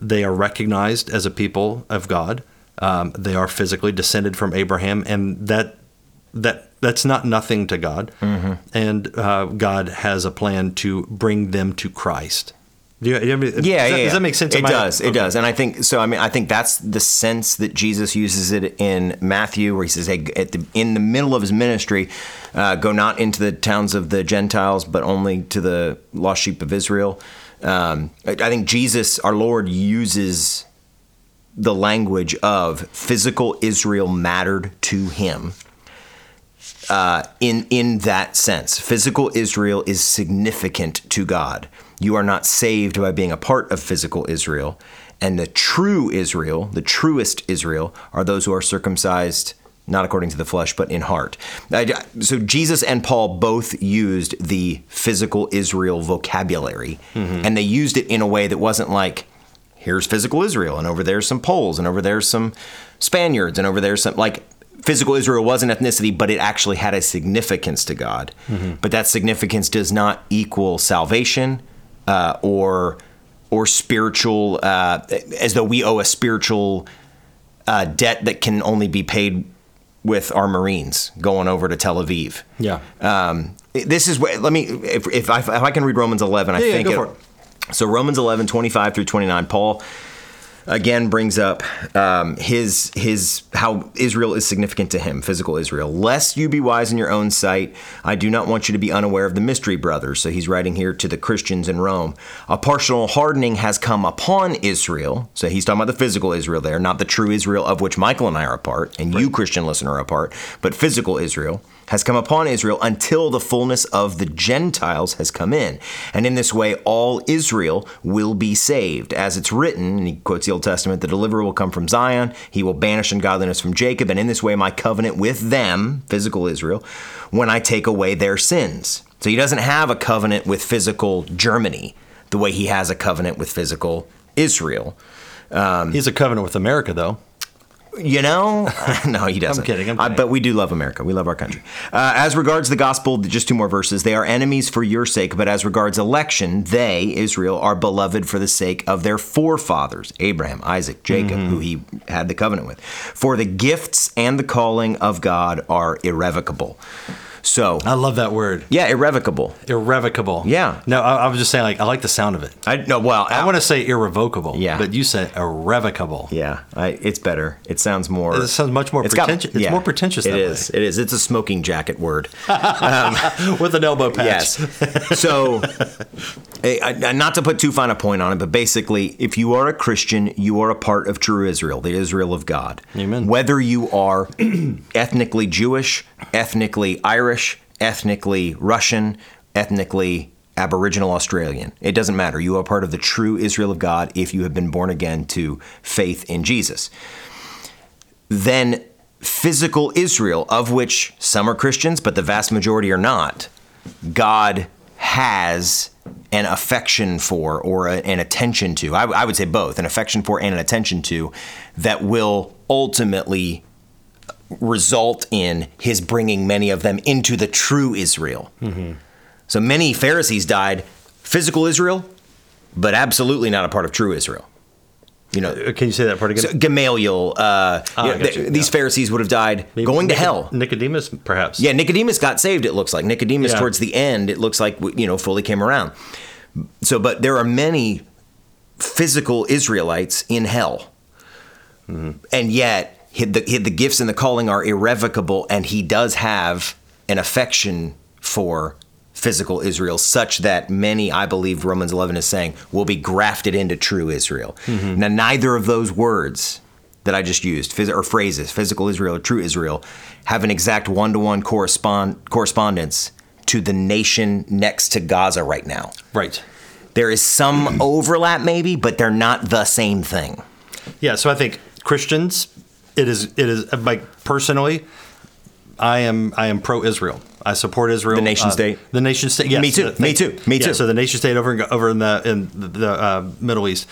they are recognized as a people of God. Um, they are physically descended from Abraham, and that that that's not nothing to God. And uh, God has a plan to bring them to Christ. Do you, do you any- Yeah, does yeah, that, yeah. does that make sense? It does. It okay. does. And I think so. I mean, I think that's the sense that Jesus uses it in Matthew, where he says, "Hey, at the, in the middle of his ministry, uh, go not into the towns of the Gentiles, but only to the lost sheep of Israel." Um, I, I think Jesus, our Lord, uses the language of physical Israel mattered to him uh, in in that sense. Physical Israel is significant to God. You are not saved by being a part of physical Israel, and the true Israel, the truest Israel, are those who are circumcised not according to the flesh, but in heart. So Jesus and Paul both used the physical Israel vocabulary, mm-hmm. and they used it in a way that wasn't like here's physical Israel, and over there's some Poles, and over there's some Spaniards, and over there's some like physical Israel was an ethnicity, but it actually had a significance to God. Mm-hmm. But that significance does not equal salvation uh, or or spiritual, uh, as though we owe a spiritual uh, debt that can only be paid with our Marines going over to Tel Aviv. Yeah. Um, this is let me, if, if, I, if I can read Romans 11, I Yeah, yeah, think go it, for so Romans 11, 25 through 29, Paul again brings up um, his his how Israel is significant to him, physical Israel. Lest you be wise in your own sight, I do not want you to be unaware of the mystery, brothers. So he's writing here to the Christians in Rome. A partial hardening has come upon Israel. So he's talking about the physical Israel there, not the true Israel of which Michael and I are a part, and you Christian listener are a part, but physical Israel has come upon Israel until the fullness of the Gentiles has come in. And in this way, all Israel will be saved. As it's written, and he quotes the Old Testament, the deliverer will come from Zion, he will banish ungodliness from Jacob, and in this way, my covenant with them, physical Israel, when I take away their sins. So he doesn't have a covenant with physical Germany the way he has a covenant with physical Israel. He's a covenant with America, though. You know, no, he doesn't. I'm kidding, I'm Uh, kidding. but we do love America. We love our country. Uh, as regards the gospel, just two more verses. They are enemies for your sake, but as regards election, they, Israel, are beloved for the sake of their forefathers, Abraham, Isaac, Jacob, Mm-hmm. who he had the covenant with. For the gifts and the calling of God are irrevocable. So, I love that word. yeah, irrevocable. Irrevocable. Yeah. No, I, I was just saying, like, I like the sound of it. I no, well, I want to say irrevocable. Yeah. But you said irrevocable. Yeah, I, it's better. It sounds more. It sounds much more it's got- pretentious. It's more pretentious It that is. It is. It's a smoking jacket word. With an elbow patch. Yes. So, eh, I- I- not to put too fine a point on it, but basically, if you are a Christian, you are a part of true Israel, the Israel of God. Amen. Whether you are ethnically Jewish, ethnically Irish, ethnically Russian, ethnically Aboriginal Australian, it doesn't matter. You are part of the true Israel of God if you have been born again to faith in Jesus then physical Israel, of which some are Christians, but the vast majority are not, God has an affection for or a- an attention to. I, I would say both an affection for and an attention to that will ultimately result in his bringing many of them into the true Israel. So many Pharisees died physical Israel, but absolutely not a part of true Israel. You know, Uh, Can you say that part again? so Gamaliel, uh, you know, th- these yeah. Pharisees would have died Maybe going to hell. Nicodemus, perhaps. Yeah, Nicodemus got saved. It looks like Nicodemus Yeah. towards the end. It looks like you know fully came around. So, but there are many physical Israelites in hell, Mm-hmm. and yet the, the gifts and the calling are irrevocable, and he does have an affection for physical Israel, such that many, I believe, Romans 11 is saying, will be grafted into true Israel. Mm-hmm. Now, neither of those words that I just used, phys- or phrases, physical Israel or true Israel, have an exact one to one correspond correspondence to the nation next to Gaza right now. Right. There is some overlap, maybe, but they're not the same thing. Yeah. So I think Christians, it is, it is like personally, I am, I am pro Israel. I support Israel. The nation Uh, state? The nation state. Yes. Me too. The- Me too. Me yeah, too. So the nation state over in, over in the in the uh, Middle East,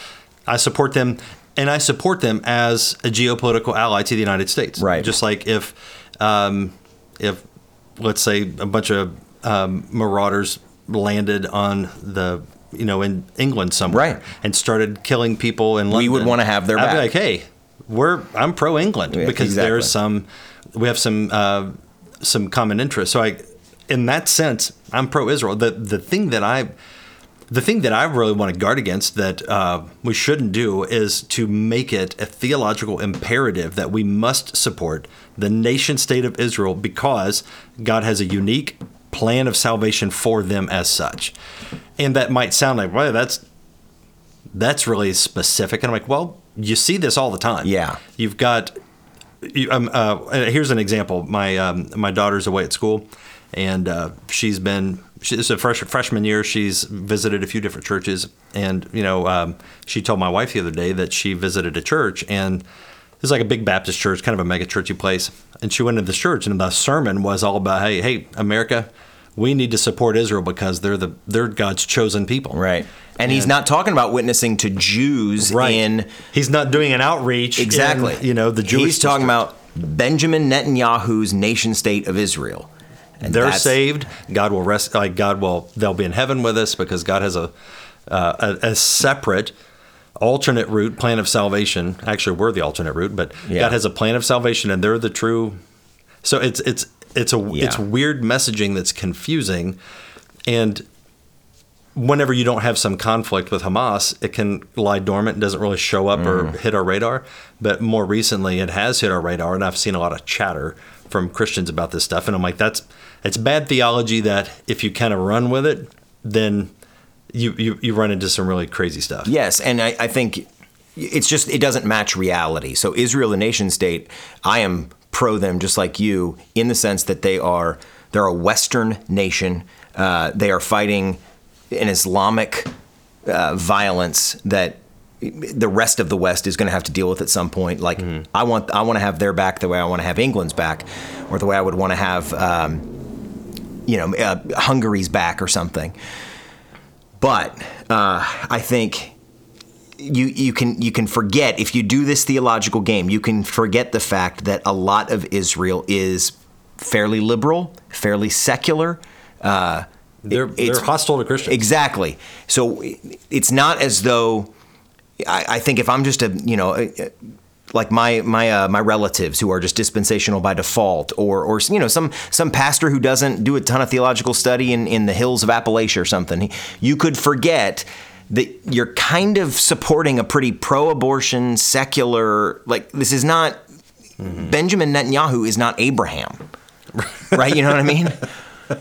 I support them, and I support them as a geopolitical ally to the United States. Right. Just like if, um, if let's say a bunch of um, marauders landed on the you know in England somewhere Right. and started killing people in London, We would wanna have their I'd back. be like, hey, we're I'm pro England Yeah, because exactly. there's some we have some uh, some common interests. So I, in that sense, I'm pro Israel. The the thing that I the thing that I really want to guard against that uh, we shouldn't do is to make it a theological imperative that we must support the nation state of Israel because God has a unique plan of salvation for them as such. And that might sound like, well, that's that's really specific. And I'm like, well, you see this all the time. Yeah. You've got you, um, uh, here's an example. My um, my daughter's away at school, and uh, she's been she's a fresh, freshman year. She's visited a few different churches, and you know, um, she told my wife the other day that she visited a church, and it's like a big Baptist church, kind of a mega churchy place. And she went into this church, and the sermon was all about, hey, hey, America, we need to support Israel because they're the they're God's chosen people. Right. And he's not talking about witnessing to Jews Right. in He's not doing an outreach. in, exactly. you know, the Jewish. He's talking district. about Benjamin Netanyahu's nation state of Israel. And they're saved. God will rest. Like God will, they'll be in heaven with us because God has a uh, a, a separate alternate route plan of salvation. Actually, we're the alternate route, but Yeah. God has a plan of salvation, and they're the true. So it's it's it's a it's weird messaging that's confusing, and whenever you don't have some conflict with Hamas, it can lie dormant and doesn't really show up or hit our radar. But more recently, it has hit our radar, and I've seen a lot of chatter from Christians about this stuff. And I'm like, that's it's bad theology that if you kind of run with it, then you, you, you run into some really crazy stuff. Yes, and I, I think it's just it doesn't match reality. So Israel, the nation state, I am pro them just like you in the sense that they are they're a Western nation. Uh, they are fighting an Islamic uh, violence that the rest of the West is going to have to deal with at some point. Like I want I want to have their back the way I want to have England's back, or the way I would want to have um, you know uh, Hungary's back or something. But uh, I think you you can you can forget if you do this theological game, you can forget the fact that a lot of Israel is fairly liberal, fairly secular. Uh, They're, it- it's- they're hostile to Christians. Exactly. So it's not as though I, I think if I'm just a you know. a- a- like my my uh, my relatives who are just dispensational by default, or or you know some some pastor who doesn't do a ton of theological study in, in the hills of Appalachia or something, you could forget that you're kind of supporting a pretty pro-abortion secular like this is not Benjamin Netanyahu is not Abraham, right? You know what I mean?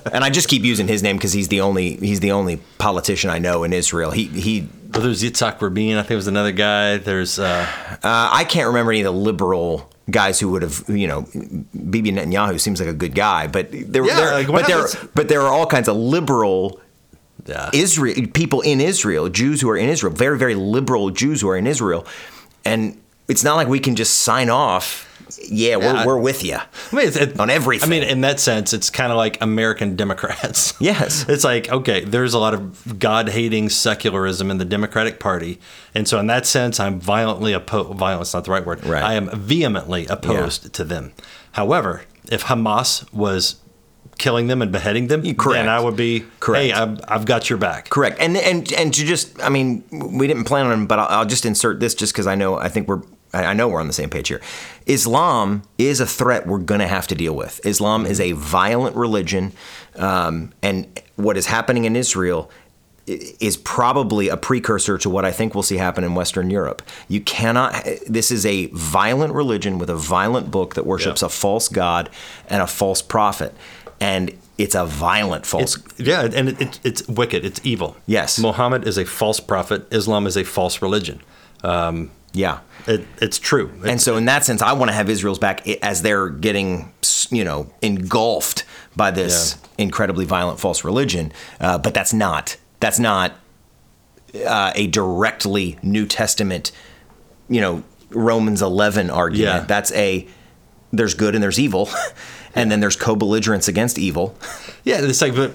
And I just keep using his name because he's the only he's the only politician I know in Israel. He he But there's Yitzhak Rabin, I think was another guy. There's uh, uh, I can't remember any of the liberal guys who would have you know Bibi Netanyahu seems like a good guy, but there Yeah, there like, but there happens- but there are all kinds of liberal yeah. Israel people in Israel, Jews who are in Israel, very very liberal Jews who are in Israel, and it's not like we can just sign off. Yeah, we're, Yeah. we're with you. I mean, it, On everything. I mean, in that sense, it's kind of like American Democrats. Yes. It's like, okay, there's a lot of God hating secularism in the Democratic Party. And so, in that sense, I'm violently opposed. Violence, not the right word. Right. I am vehemently opposed to them. However, if Hamas was killing them and beheading them, correct. then I would be, Correct. hey, I've, I've got your back. Correct. And and and to just, I mean, we didn't plan on, it, but I'll, I'll just insert this just because I know, I think we're, I know we're on the same page here. Islam is a threat we're going to have to deal with. Islam is a violent religion, um, and what is happening in Israel is probably a precursor to what I think we'll see happen in Western Europe. You cannot. This is a violent religion with a violent book that worships Yeah. a false god and a false prophet, and it's a violent false. It's, yeah, and it, it, it's wicked. It's evil. Yes. Muhammad is a false prophet. Islam is a false religion. Um, yeah. it, it's true. And so, in that sense, I want to have Israel's back as they're getting, you know, engulfed by this incredibly violent false religion. Uh, but that's not that's not uh, a directly New Testament, you know, Romans eleven argument. Yeah. That's a there's good and there's evil, and then there's co-belligerence against evil. Yeah, it's like but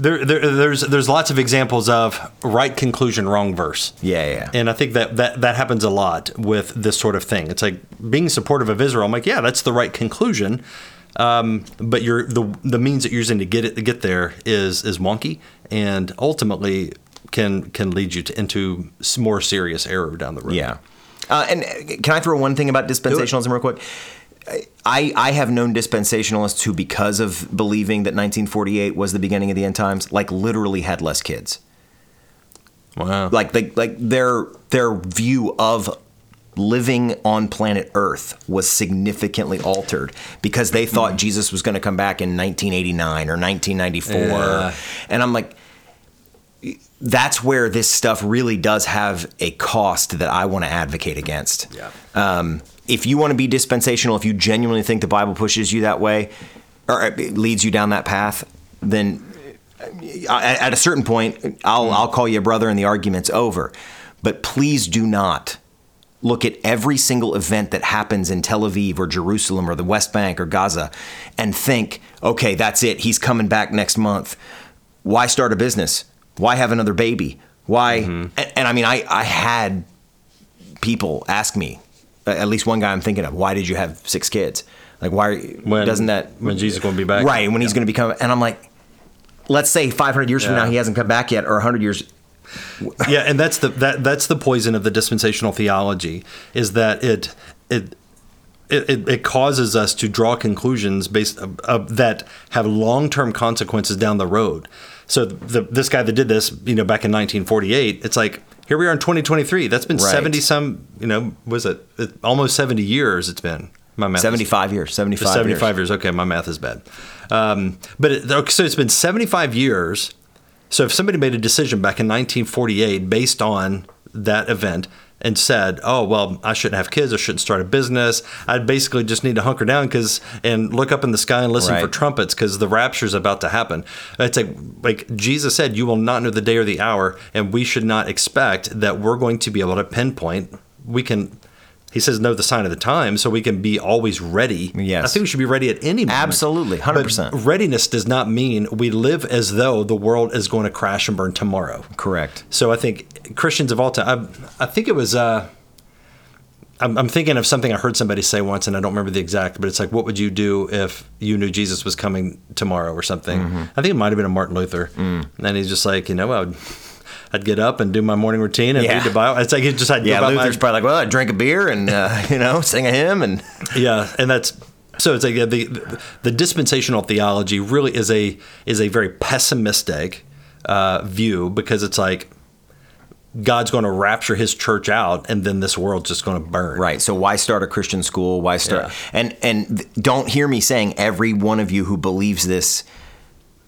there, there there's there's lots of examples of right conclusion, wrong verse. Yeah, yeah. And I think that, that that happens a lot with this sort of thing. It's like being supportive of Israel. I'm like, yeah, that's the right conclusion, um, but you're the the means that you're using to get it to get there is is wonky, and ultimately can can lead you to, into more serious error down the road. Yeah. Uh, and can I throw one thing about dispensationalism real quick? I, I have known dispensationalists who, because of believing that 1948 was the beginning of the end times, like literally had less kids. Wow. Like they, like their their view of living on planet Earth was significantly altered because they thought Jesus was going to come back in 1989 or 1994, Yeah. and I'm like, that's where this stuff really does have a cost that I want to advocate against. Yeah. Um, if you want to be dispensational, if you genuinely think the Bible pushes you that way, or leads you down that path, then uh, at a certain point, I'll I'll call you a brother, and the argument's over. But please do not look at every single event that happens in Tel Aviv or Jerusalem or the West Bank or Gaza and think, okay, that's it. He's coming back next month. Why start a business? Why have another baby? Why? And, and I mean, I, I had people ask me, at least one guy I'm thinking of, why did you have six kids? Like, why When- doesn't that when Jesus gonna be back? Right, when he's going to become. And I'm like, let's say 500 years from now he hasn't come back yet, or 100 years. yeah, and that's the that that's the poison of the dispensational theology is that it it. It, it, causes us to draw conclusions based of, of, that have long term consequences down the road. So the, this guy that did this, you know, back in 1948, it's like here we are in 2023. That's been Right. 70 some, you know, was it it- almost 70 years? It's been my math. is- 75 years, 75, 75 years. years. Okay, my math is bad. Um, but it, so it's been 75 years. So if somebody made a decision back in 1948 based on that event and said, "Oh, well, I shouldn't have kids. I shouldn't start a business. I'd basically just need to hunker down because and look up in the sky and listen for trumpets because the rapture's about to happen." It's like like Jesus said, "You will not know the day or the hour," and we should not expect that we're going to be able to pinpoint. We can. He says, know the sign of the time, so we can be always ready. Yes. I think we should be ready at any moment. Absolutely, 100%. But readiness does not mean we live as though the world is going to crash and burn tomorrow. Correct. So I think Christians of all time, I, I think it was, uh, I'm, I'm thinking of something I heard somebody say once, and I don't remember the exact, but it's like, what would you do if you knew Jesus was coming tomorrow or something? Mm-hmm. I think it might have been a Martin Luther. Mm. And he's just like, you know, I would, I'd get up and do my morning routine and Yeah. read the Bible. It's like, it just, I'd go Yeah, about my- Luther's probably like, well, I drink a beer and, uh, you know, sing a hymn and. yeah, and that's so it's like the the dispensational theology really is a is a very pessimistic uh, view because it's like God's going to rapture His church out, and then this world's just going to burn. Right. So why start a Christian school? Why start? Yeah. And and don't hear me saying every one of you who believes this,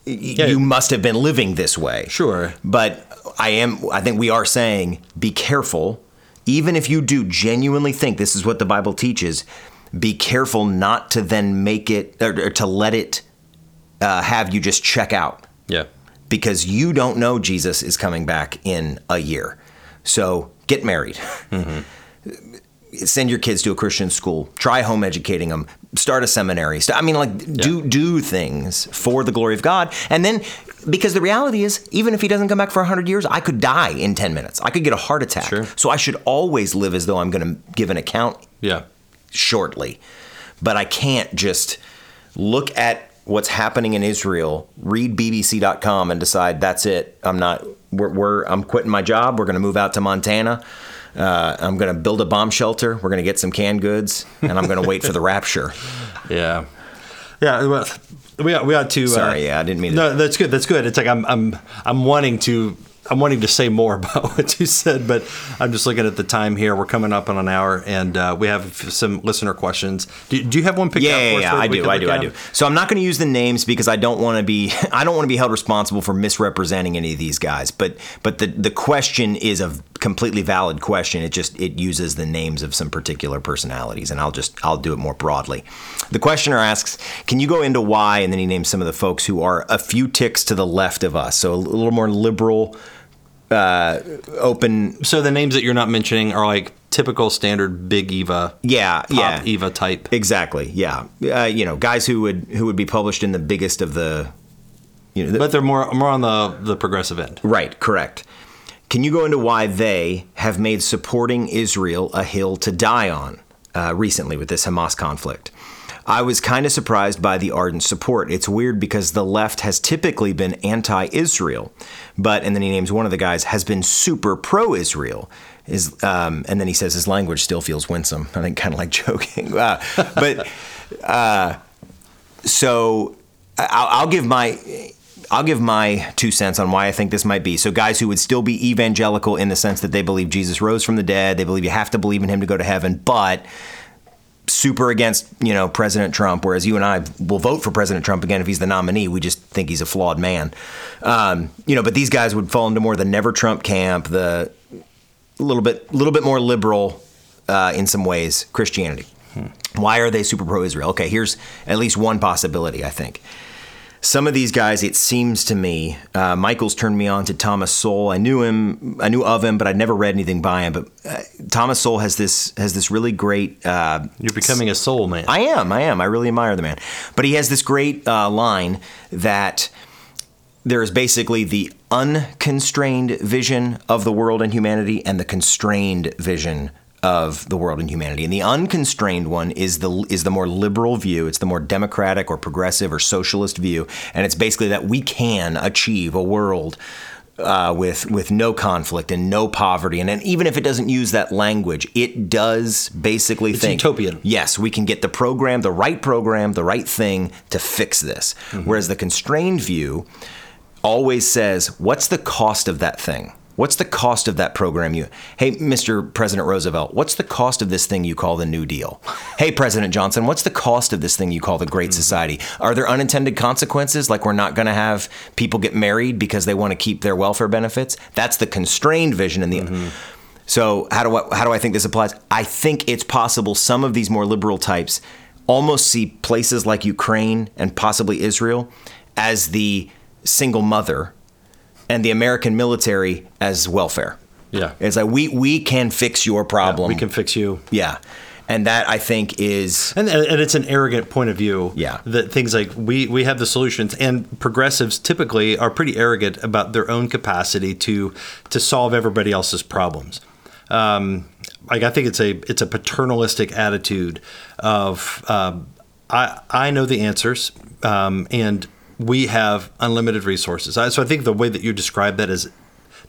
y- you must have been living this way. Sure. But I am. I think we are saying be careful. Even if you do genuinely think this is what the Bible teaches, be careful not to then make it or, to let it uh, have you just check out Yeah. because you don't know Jesus is coming back in a year. So get married. Send your kids to a Christian school. Try home educating them. Start a seminary. St- I mean, like do do things for the glory of God, and then because the reality is, even if he doesn't come back for hundred years, I could die in ten minutes. I could get a heart attack. Sure. So I should always live as though I'm going to give an account Yeah. shortly. But I can't just look at what's happening in Israel, read BBC.com, and decide that's it. I'm not. We're. we're I'm quitting my job. We're going to move out to Montana. Uh, I'm going to build a bomb shelter. We're going to get some canned goods, and I'm going to wait for the rapture. Yeah. Yeah. Well, we ought, we ought to. Sorry, yeah, I didn't mean to- No, that's good. That's good. It's like I'm I'm I'm wanting to. I'm wanting to say more about what you said, but I'm just looking at the time here. We're coming up on an hour, and uh, we have some listener questions. Do, do you have one picked Yeah, out yeah, for yeah, I do, I do, I do. So I'm not going to use the names because I don't want to be, I don't want to be held responsible for misrepresenting any of these guys. But, but the the question is a completely valid question. It just it uses the names of some particular personalities, and I'll just I'll do it more broadly. The questioner asks, "Can you go into why?" And then he names some of the folks who are a few ticks to the left of us, so a little more liberal, uh, open. So the names that you're not mentioning are like typical standard big Eva, Yeah, pop yeah, Eva type. exactly. Yeah, uh, you know, guys who would who would be published in the biggest of the. You know, the, But they're more more on the the progressive end. Right, correct. Can you go into why they have made supporting Israel a hill to die on uh, recently with this Hamas conflict? I was kind of surprised by the ardent support. It's weird because the left has typically been anti Israel, but, and then he names one of the guys, has been super pro Israel. Is, um, and then he says his language still feels winsome. I think kind of like joking. Uh, but uh, so I'll, I'll give my I'll give my two cents on why I think this might be. So guys who would still be evangelical in the sense that they believe Jesus rose from the dead, they believe you have to believe in him to go to heaven, but super against you know President Trump. Whereas you and I will vote for President Trump again if he's the nominee. We just think he's a flawed man. Um, you know, but these guys would fall into more the never Trump camp, the little bit little bit more liberal uh, in some ways Christianity. Why are they super pro Israel? Okay, here's at least one possibility. I think some of these guys, it seems to me, uh, Michael's turned me on to Thomas Sowell. I knew him, I knew of him, but I'd never read anything by him. But uh, Thomas Sowell has this has this really great. Uh, You're becoming a soul man. I am, I am, I really admire the man. But he has this great uh, line that there is basically the unconstrained vision of the world and humanity and the constrained vision of the world and humanity. And the unconstrained one is the is the more liberal view. It's the more democratic or progressive or socialist view, and it's basically that we can achieve a world uh, with with no conflict and no poverty. And, and even if it doesn't use that language, it does basically think utopian. Yes, we can get the program, the right program, the right thing to fix this. Whereas the constrained view always says, "What's the cost of that thing?" What's the cost of that program you Hey Mr. President Roosevelt, what's the cost of this thing you call the New Deal? hey President Johnson, what's the cost of this thing you call the Great mm-hmm. Society? Are there unintended consequences like we're not going to have people get married because they want to keep their welfare benefits? That's the constrained vision in the mm-hmm. So, how do I how do I think this applies? I think it's possible some of these more liberal types almost see places like Ukraine and possibly Israel as the single mother and the American military as welfare. Yeah. It's like we we can fix your problem. we can fix you. Yeah. And that I think is And, and it's an arrogant point of view. Yeah. That things like we, we have the solutions, and progressives typically are pretty arrogant about their own capacity to to solve everybody else's problems. Um, like I think it's a it's a paternalistic attitude of um, I I know the answers, um, and we have unlimited resources. So I think the way that you describe that is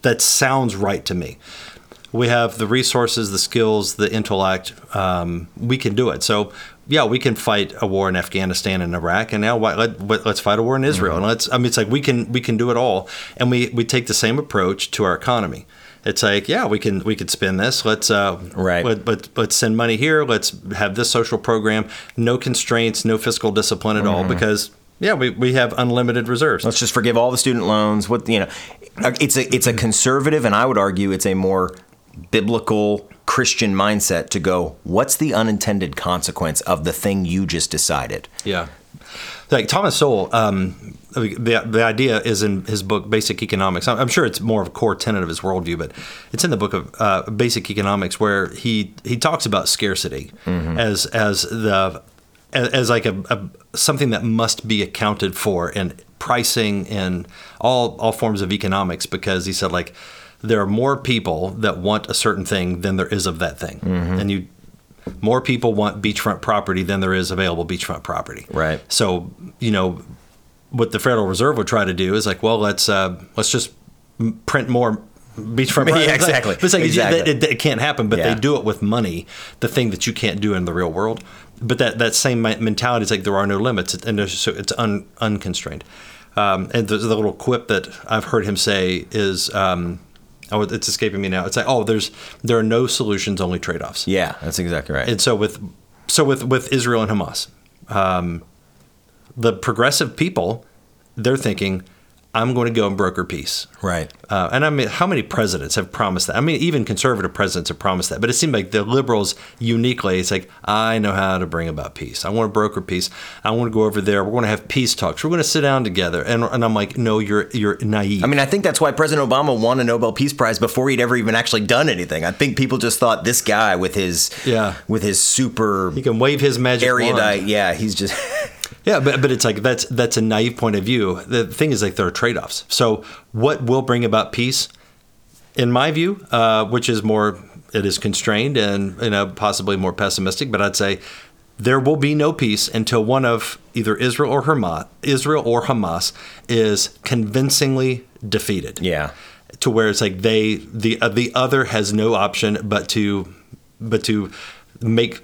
that sounds right to me we have the resources, the skills, the intellect. Um, we can do it. So, yeah, we can fight a war in Afghanistan and Iraq, and now why, let, us fight a war in Israel. And let's. I mean, it's like we can we can do it all, and we we take the same approach to our economy. It's like, yeah, we can we could spend this. Let's uh, Right. Let, let, let's send money here. Let's have this social program. No constraints, no fiscal discipline at all, because yeah, we, we have unlimited reserves. let's just forgive all the student loans. What you know, it's a it's a conservative, and I would argue it's a more biblical Christian mindset to go. What's the unintended consequence of the thing you just decided? Yeah. Like Thomas Sowell, um, the, the idea is in his book Basic Economics. I'm I'm sure it's more of a core tenet of his worldview, but it's in the book of uh, Basic Economics where he he talks about scarcity as as the as, as like a, a something that must be accounted for in pricing and all all forms of economics because he said like there are more people that want a certain thing than there is of that thing, and you more people want beachfront property than there is available beachfront property. Right. So you know what the Federal Reserve would try to do is like, well, let's uh, let's just print more beachfront. property. Yeah, exactly. It's like Exactly. It, it- it can't happen, but Yeah. they do it with money, the thing that you can't do in the real world. But that that same mentality is like there are no limits, and so it's un, unconstrained. Um, and the, the little quip that I've heard him say is. Um, Oh, it's escaping me now. It's like, oh, there's there are no solutions, only trade-offs. Yeah, that's exactly right. And so with so with with Israel and Hamas, um, the progressive people, they're thinking, I'm going to go and broker peace. right. Uh, and I mean, how many presidents have promised that? I mean, even conservative presidents have promised that. But it seemed like the liberals uniquely, it's like, I know how to bring about peace. I want to broker peace. I want to go over there. We're going to have peace talks. We're going to sit down together. And, and I'm like, no, you're you're naive. I mean, I think that's why President Obama won a Nobel Peace Prize before he'd ever even actually done anything. I think people just thought this guy with his Yeah. with his super he can wave his magic wand. yeah, he's just Yeah, but but it's like that's that's a naive point of view. The thing is like there are trade offs. So what will bring about peace, in my view, uh, which is more it is constrained and you know possibly more pessimistic, but I'd say there will be no peace until one of either Israel or Hamas, Israel or Hamas, is convincingly defeated. yeah. to where it's like they the uh, the other has no option but to but to make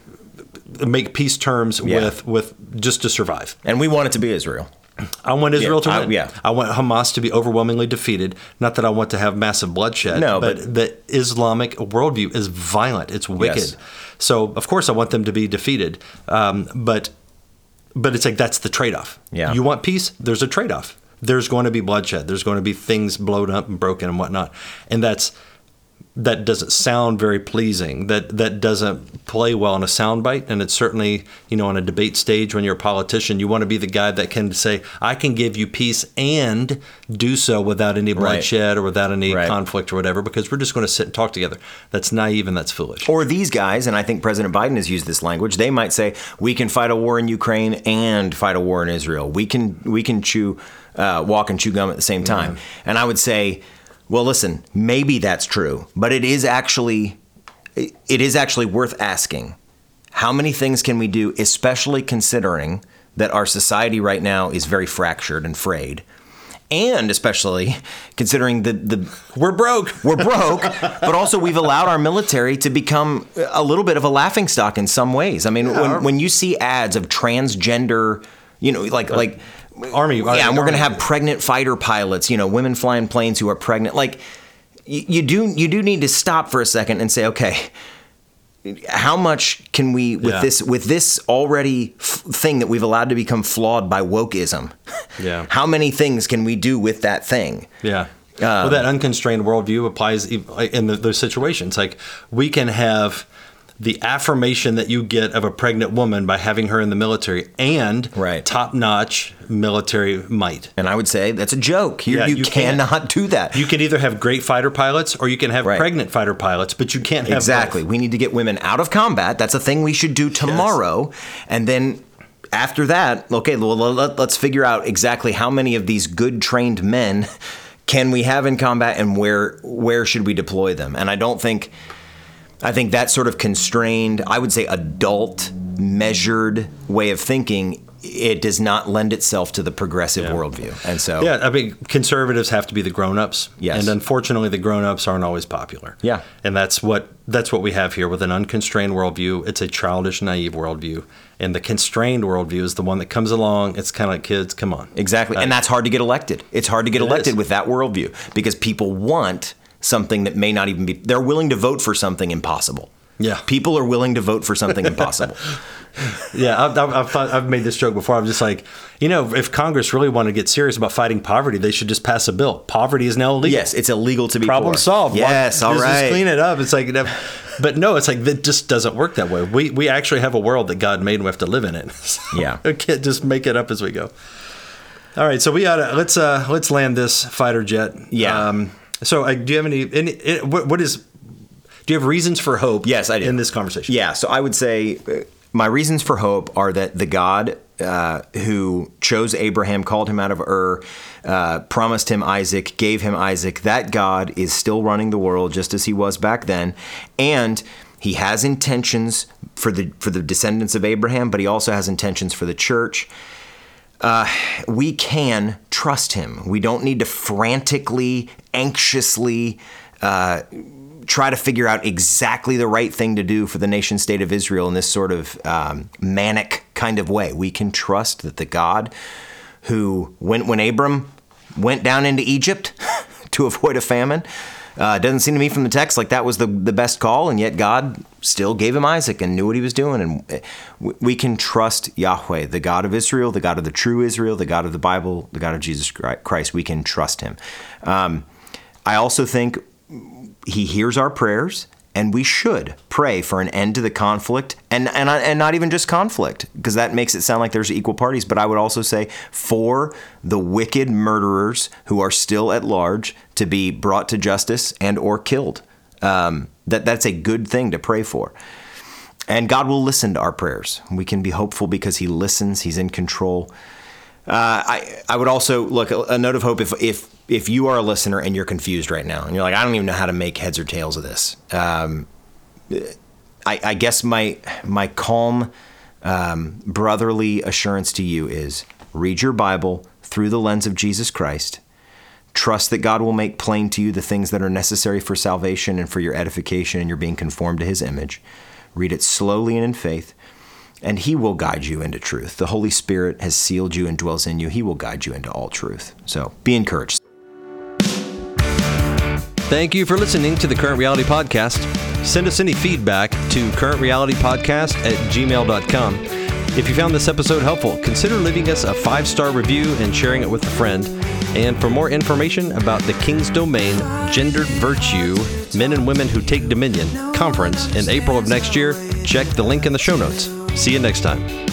make peace terms Yeah. with with just to survive. And we want it to be Israel. I want Israel Yeah, to I- win. yeah. I want Hamas to be overwhelmingly defeated. Not that I want to have massive bloodshed. No, but, but- the Islamic worldview is violent. It's wicked. Yes. So of course I want them to be defeated. Um, but but it's like that's the trade off. Yeah. You want peace? There's a trade off. There's going to be bloodshed. There's going to be things blown up and broken and whatnot. And that's that doesn't sound very pleasing. That that doesn't play well in a soundbite. And it's certainly, you know, on a debate stage when you're a politician, you want to be the guy that can say, I can give you peace and do so without any bloodshed or without any Right. conflict or whatever, because we're just going to sit and talk together. That's naive and that's foolish. Or these guys, and I think President Biden has used this language. They might say we can fight a war in Ukraine and fight a war in Israel. We can we can chew uh, walk and chew gum at the same time. And I would say, well, listen, maybe that's true, but it is actually it is actually worth asking. How many things can we do, especially considering that our society right now is very fractured and frayed? And especially considering the, the We're broke. we're broke, but also we've allowed our military to become a little bit of a laughingstock in some ways. I mean, when, when you see ads of transgender, you know, like like army. yeah, and we're going to have pregnant fighter pilots. You know, women flying planes who are pregnant. Like, you, you do you do need to stop for a second and say, okay, how much can we with Yeah. this with this already f- thing that we've allowed to become flawed by wokeism? Yeah. How many things can we do with that thing? Yeah. Um, well, that unconstrained worldview applies in the, those situations. Like we can have the affirmation that you get of a pregnant woman by having her in the military and Right. top-notch military might. And I would say that's a joke. You, Yeah, you, you cannot do that. You can either have great fighter pilots or you can have Right. pregnant fighter pilots, but you can't have Exactly. both. We need to get women out of combat. That's a thing we should do tomorrow. And then after that, okay, well, let, us figure out exactly how many of these good trained men can we have in combat and where where should we deploy them? And I don't think I think that sort of constrained, I would say adult, measured way of thinking, it does not lend itself to the progressive Yeah. worldview. And so Yeah, I mean, conservatives have to be the grown-ups. Yes. And unfortunately, the grown-ups aren't always popular. Yeah. And that's what that's what we have here with an unconstrained worldview. It's a childish, naive worldview, and the constrained worldview is the one that comes along. It's kind of like kids, come on. Exactly. and that's hard to get elected. It's hard to get elected is. with that worldview because people want something that may not even be, they're willing to vote for something impossible. Yeah. People are willing to vote for something impossible. Yeah, I've, I've, I've, thought, I've made this joke before. I'm just like, you know, if Congress really wanted to get serious about fighting poverty, they should just pass a bill. Poverty is now illegal. yes, it's illegal to be problem poor. solved. Yes, all right. Just clean it up. It's like, you know, but no, it's like that just doesn't work that way. We we actually have a world that God made, and we have to live in it. So Yeah. we can't just make it up as we go. All right, so we gotta let's uh let's land this fighter jet. Yeah. Um, so uh, do you have any any it, what, what is do you have reasons for hope? Yes, I do. In this conversation. Yeah, so I would say uh, my reasons for hope are that the God uh, who chose Abraham, called him out of Ur, uh, promised him Isaac, gave him Isaac, that God is still running the world just as he was back then. And he has intentions for the for the descendants of Abraham, but he also has intentions for the church we can trust him. We don't need to frantically, anxiously uh, try to figure out exactly the right thing to do for the nation state of Israel in this sort of um, manic kind of way. We can trust that the God who, went when Abram went down into Egypt to avoid a famine, uh, doesn't seem to me from the text like that was the, the best call, and yet God still gave him Isaac and knew what he was doing. And uh, we- we can trust Yahweh, the God of Israel, the God of the true Israel, the God of the Bible, the God of Jesus Christ. We can trust him. Um, I also think he hears our prayers and we should pray for an end to the conflict and and, and not even just conflict because that makes it sound like there's equal parties but i would also say for the wicked murderers who are still at large to be brought to justice and or killed um, that that's a good thing to pray for and god will listen to our prayers we can be hopeful because he listens he's in control uh, I I would also look a, note of hope if if if you are a listener and you're confused right now and you're like I don't even know how to make heads or tails of this. Um, I, I guess my my calm um, brotherly assurance to you is read your Bible through the lens of Jesus Christ. Trust that God will make plain to you the things that are necessary for salvation and for your edification, and you're being conformed to His image. Read it slowly and in faith and he will guide you into truth. The Holy Spirit has sealed you and dwells in you. He will guide you into all truth. So be encouraged. Thank you for listening to the Current Reality Podcast. Send us any feedback to currentrealitypodcast at gmail.com. If you found this episode helpful, consider leaving us a five star review and sharing it with a friend. And for more information about the King's Domain Gendered Virtue Men and Women Who Take Dominion conference in April of next year, check the link in the show notes. See you next time.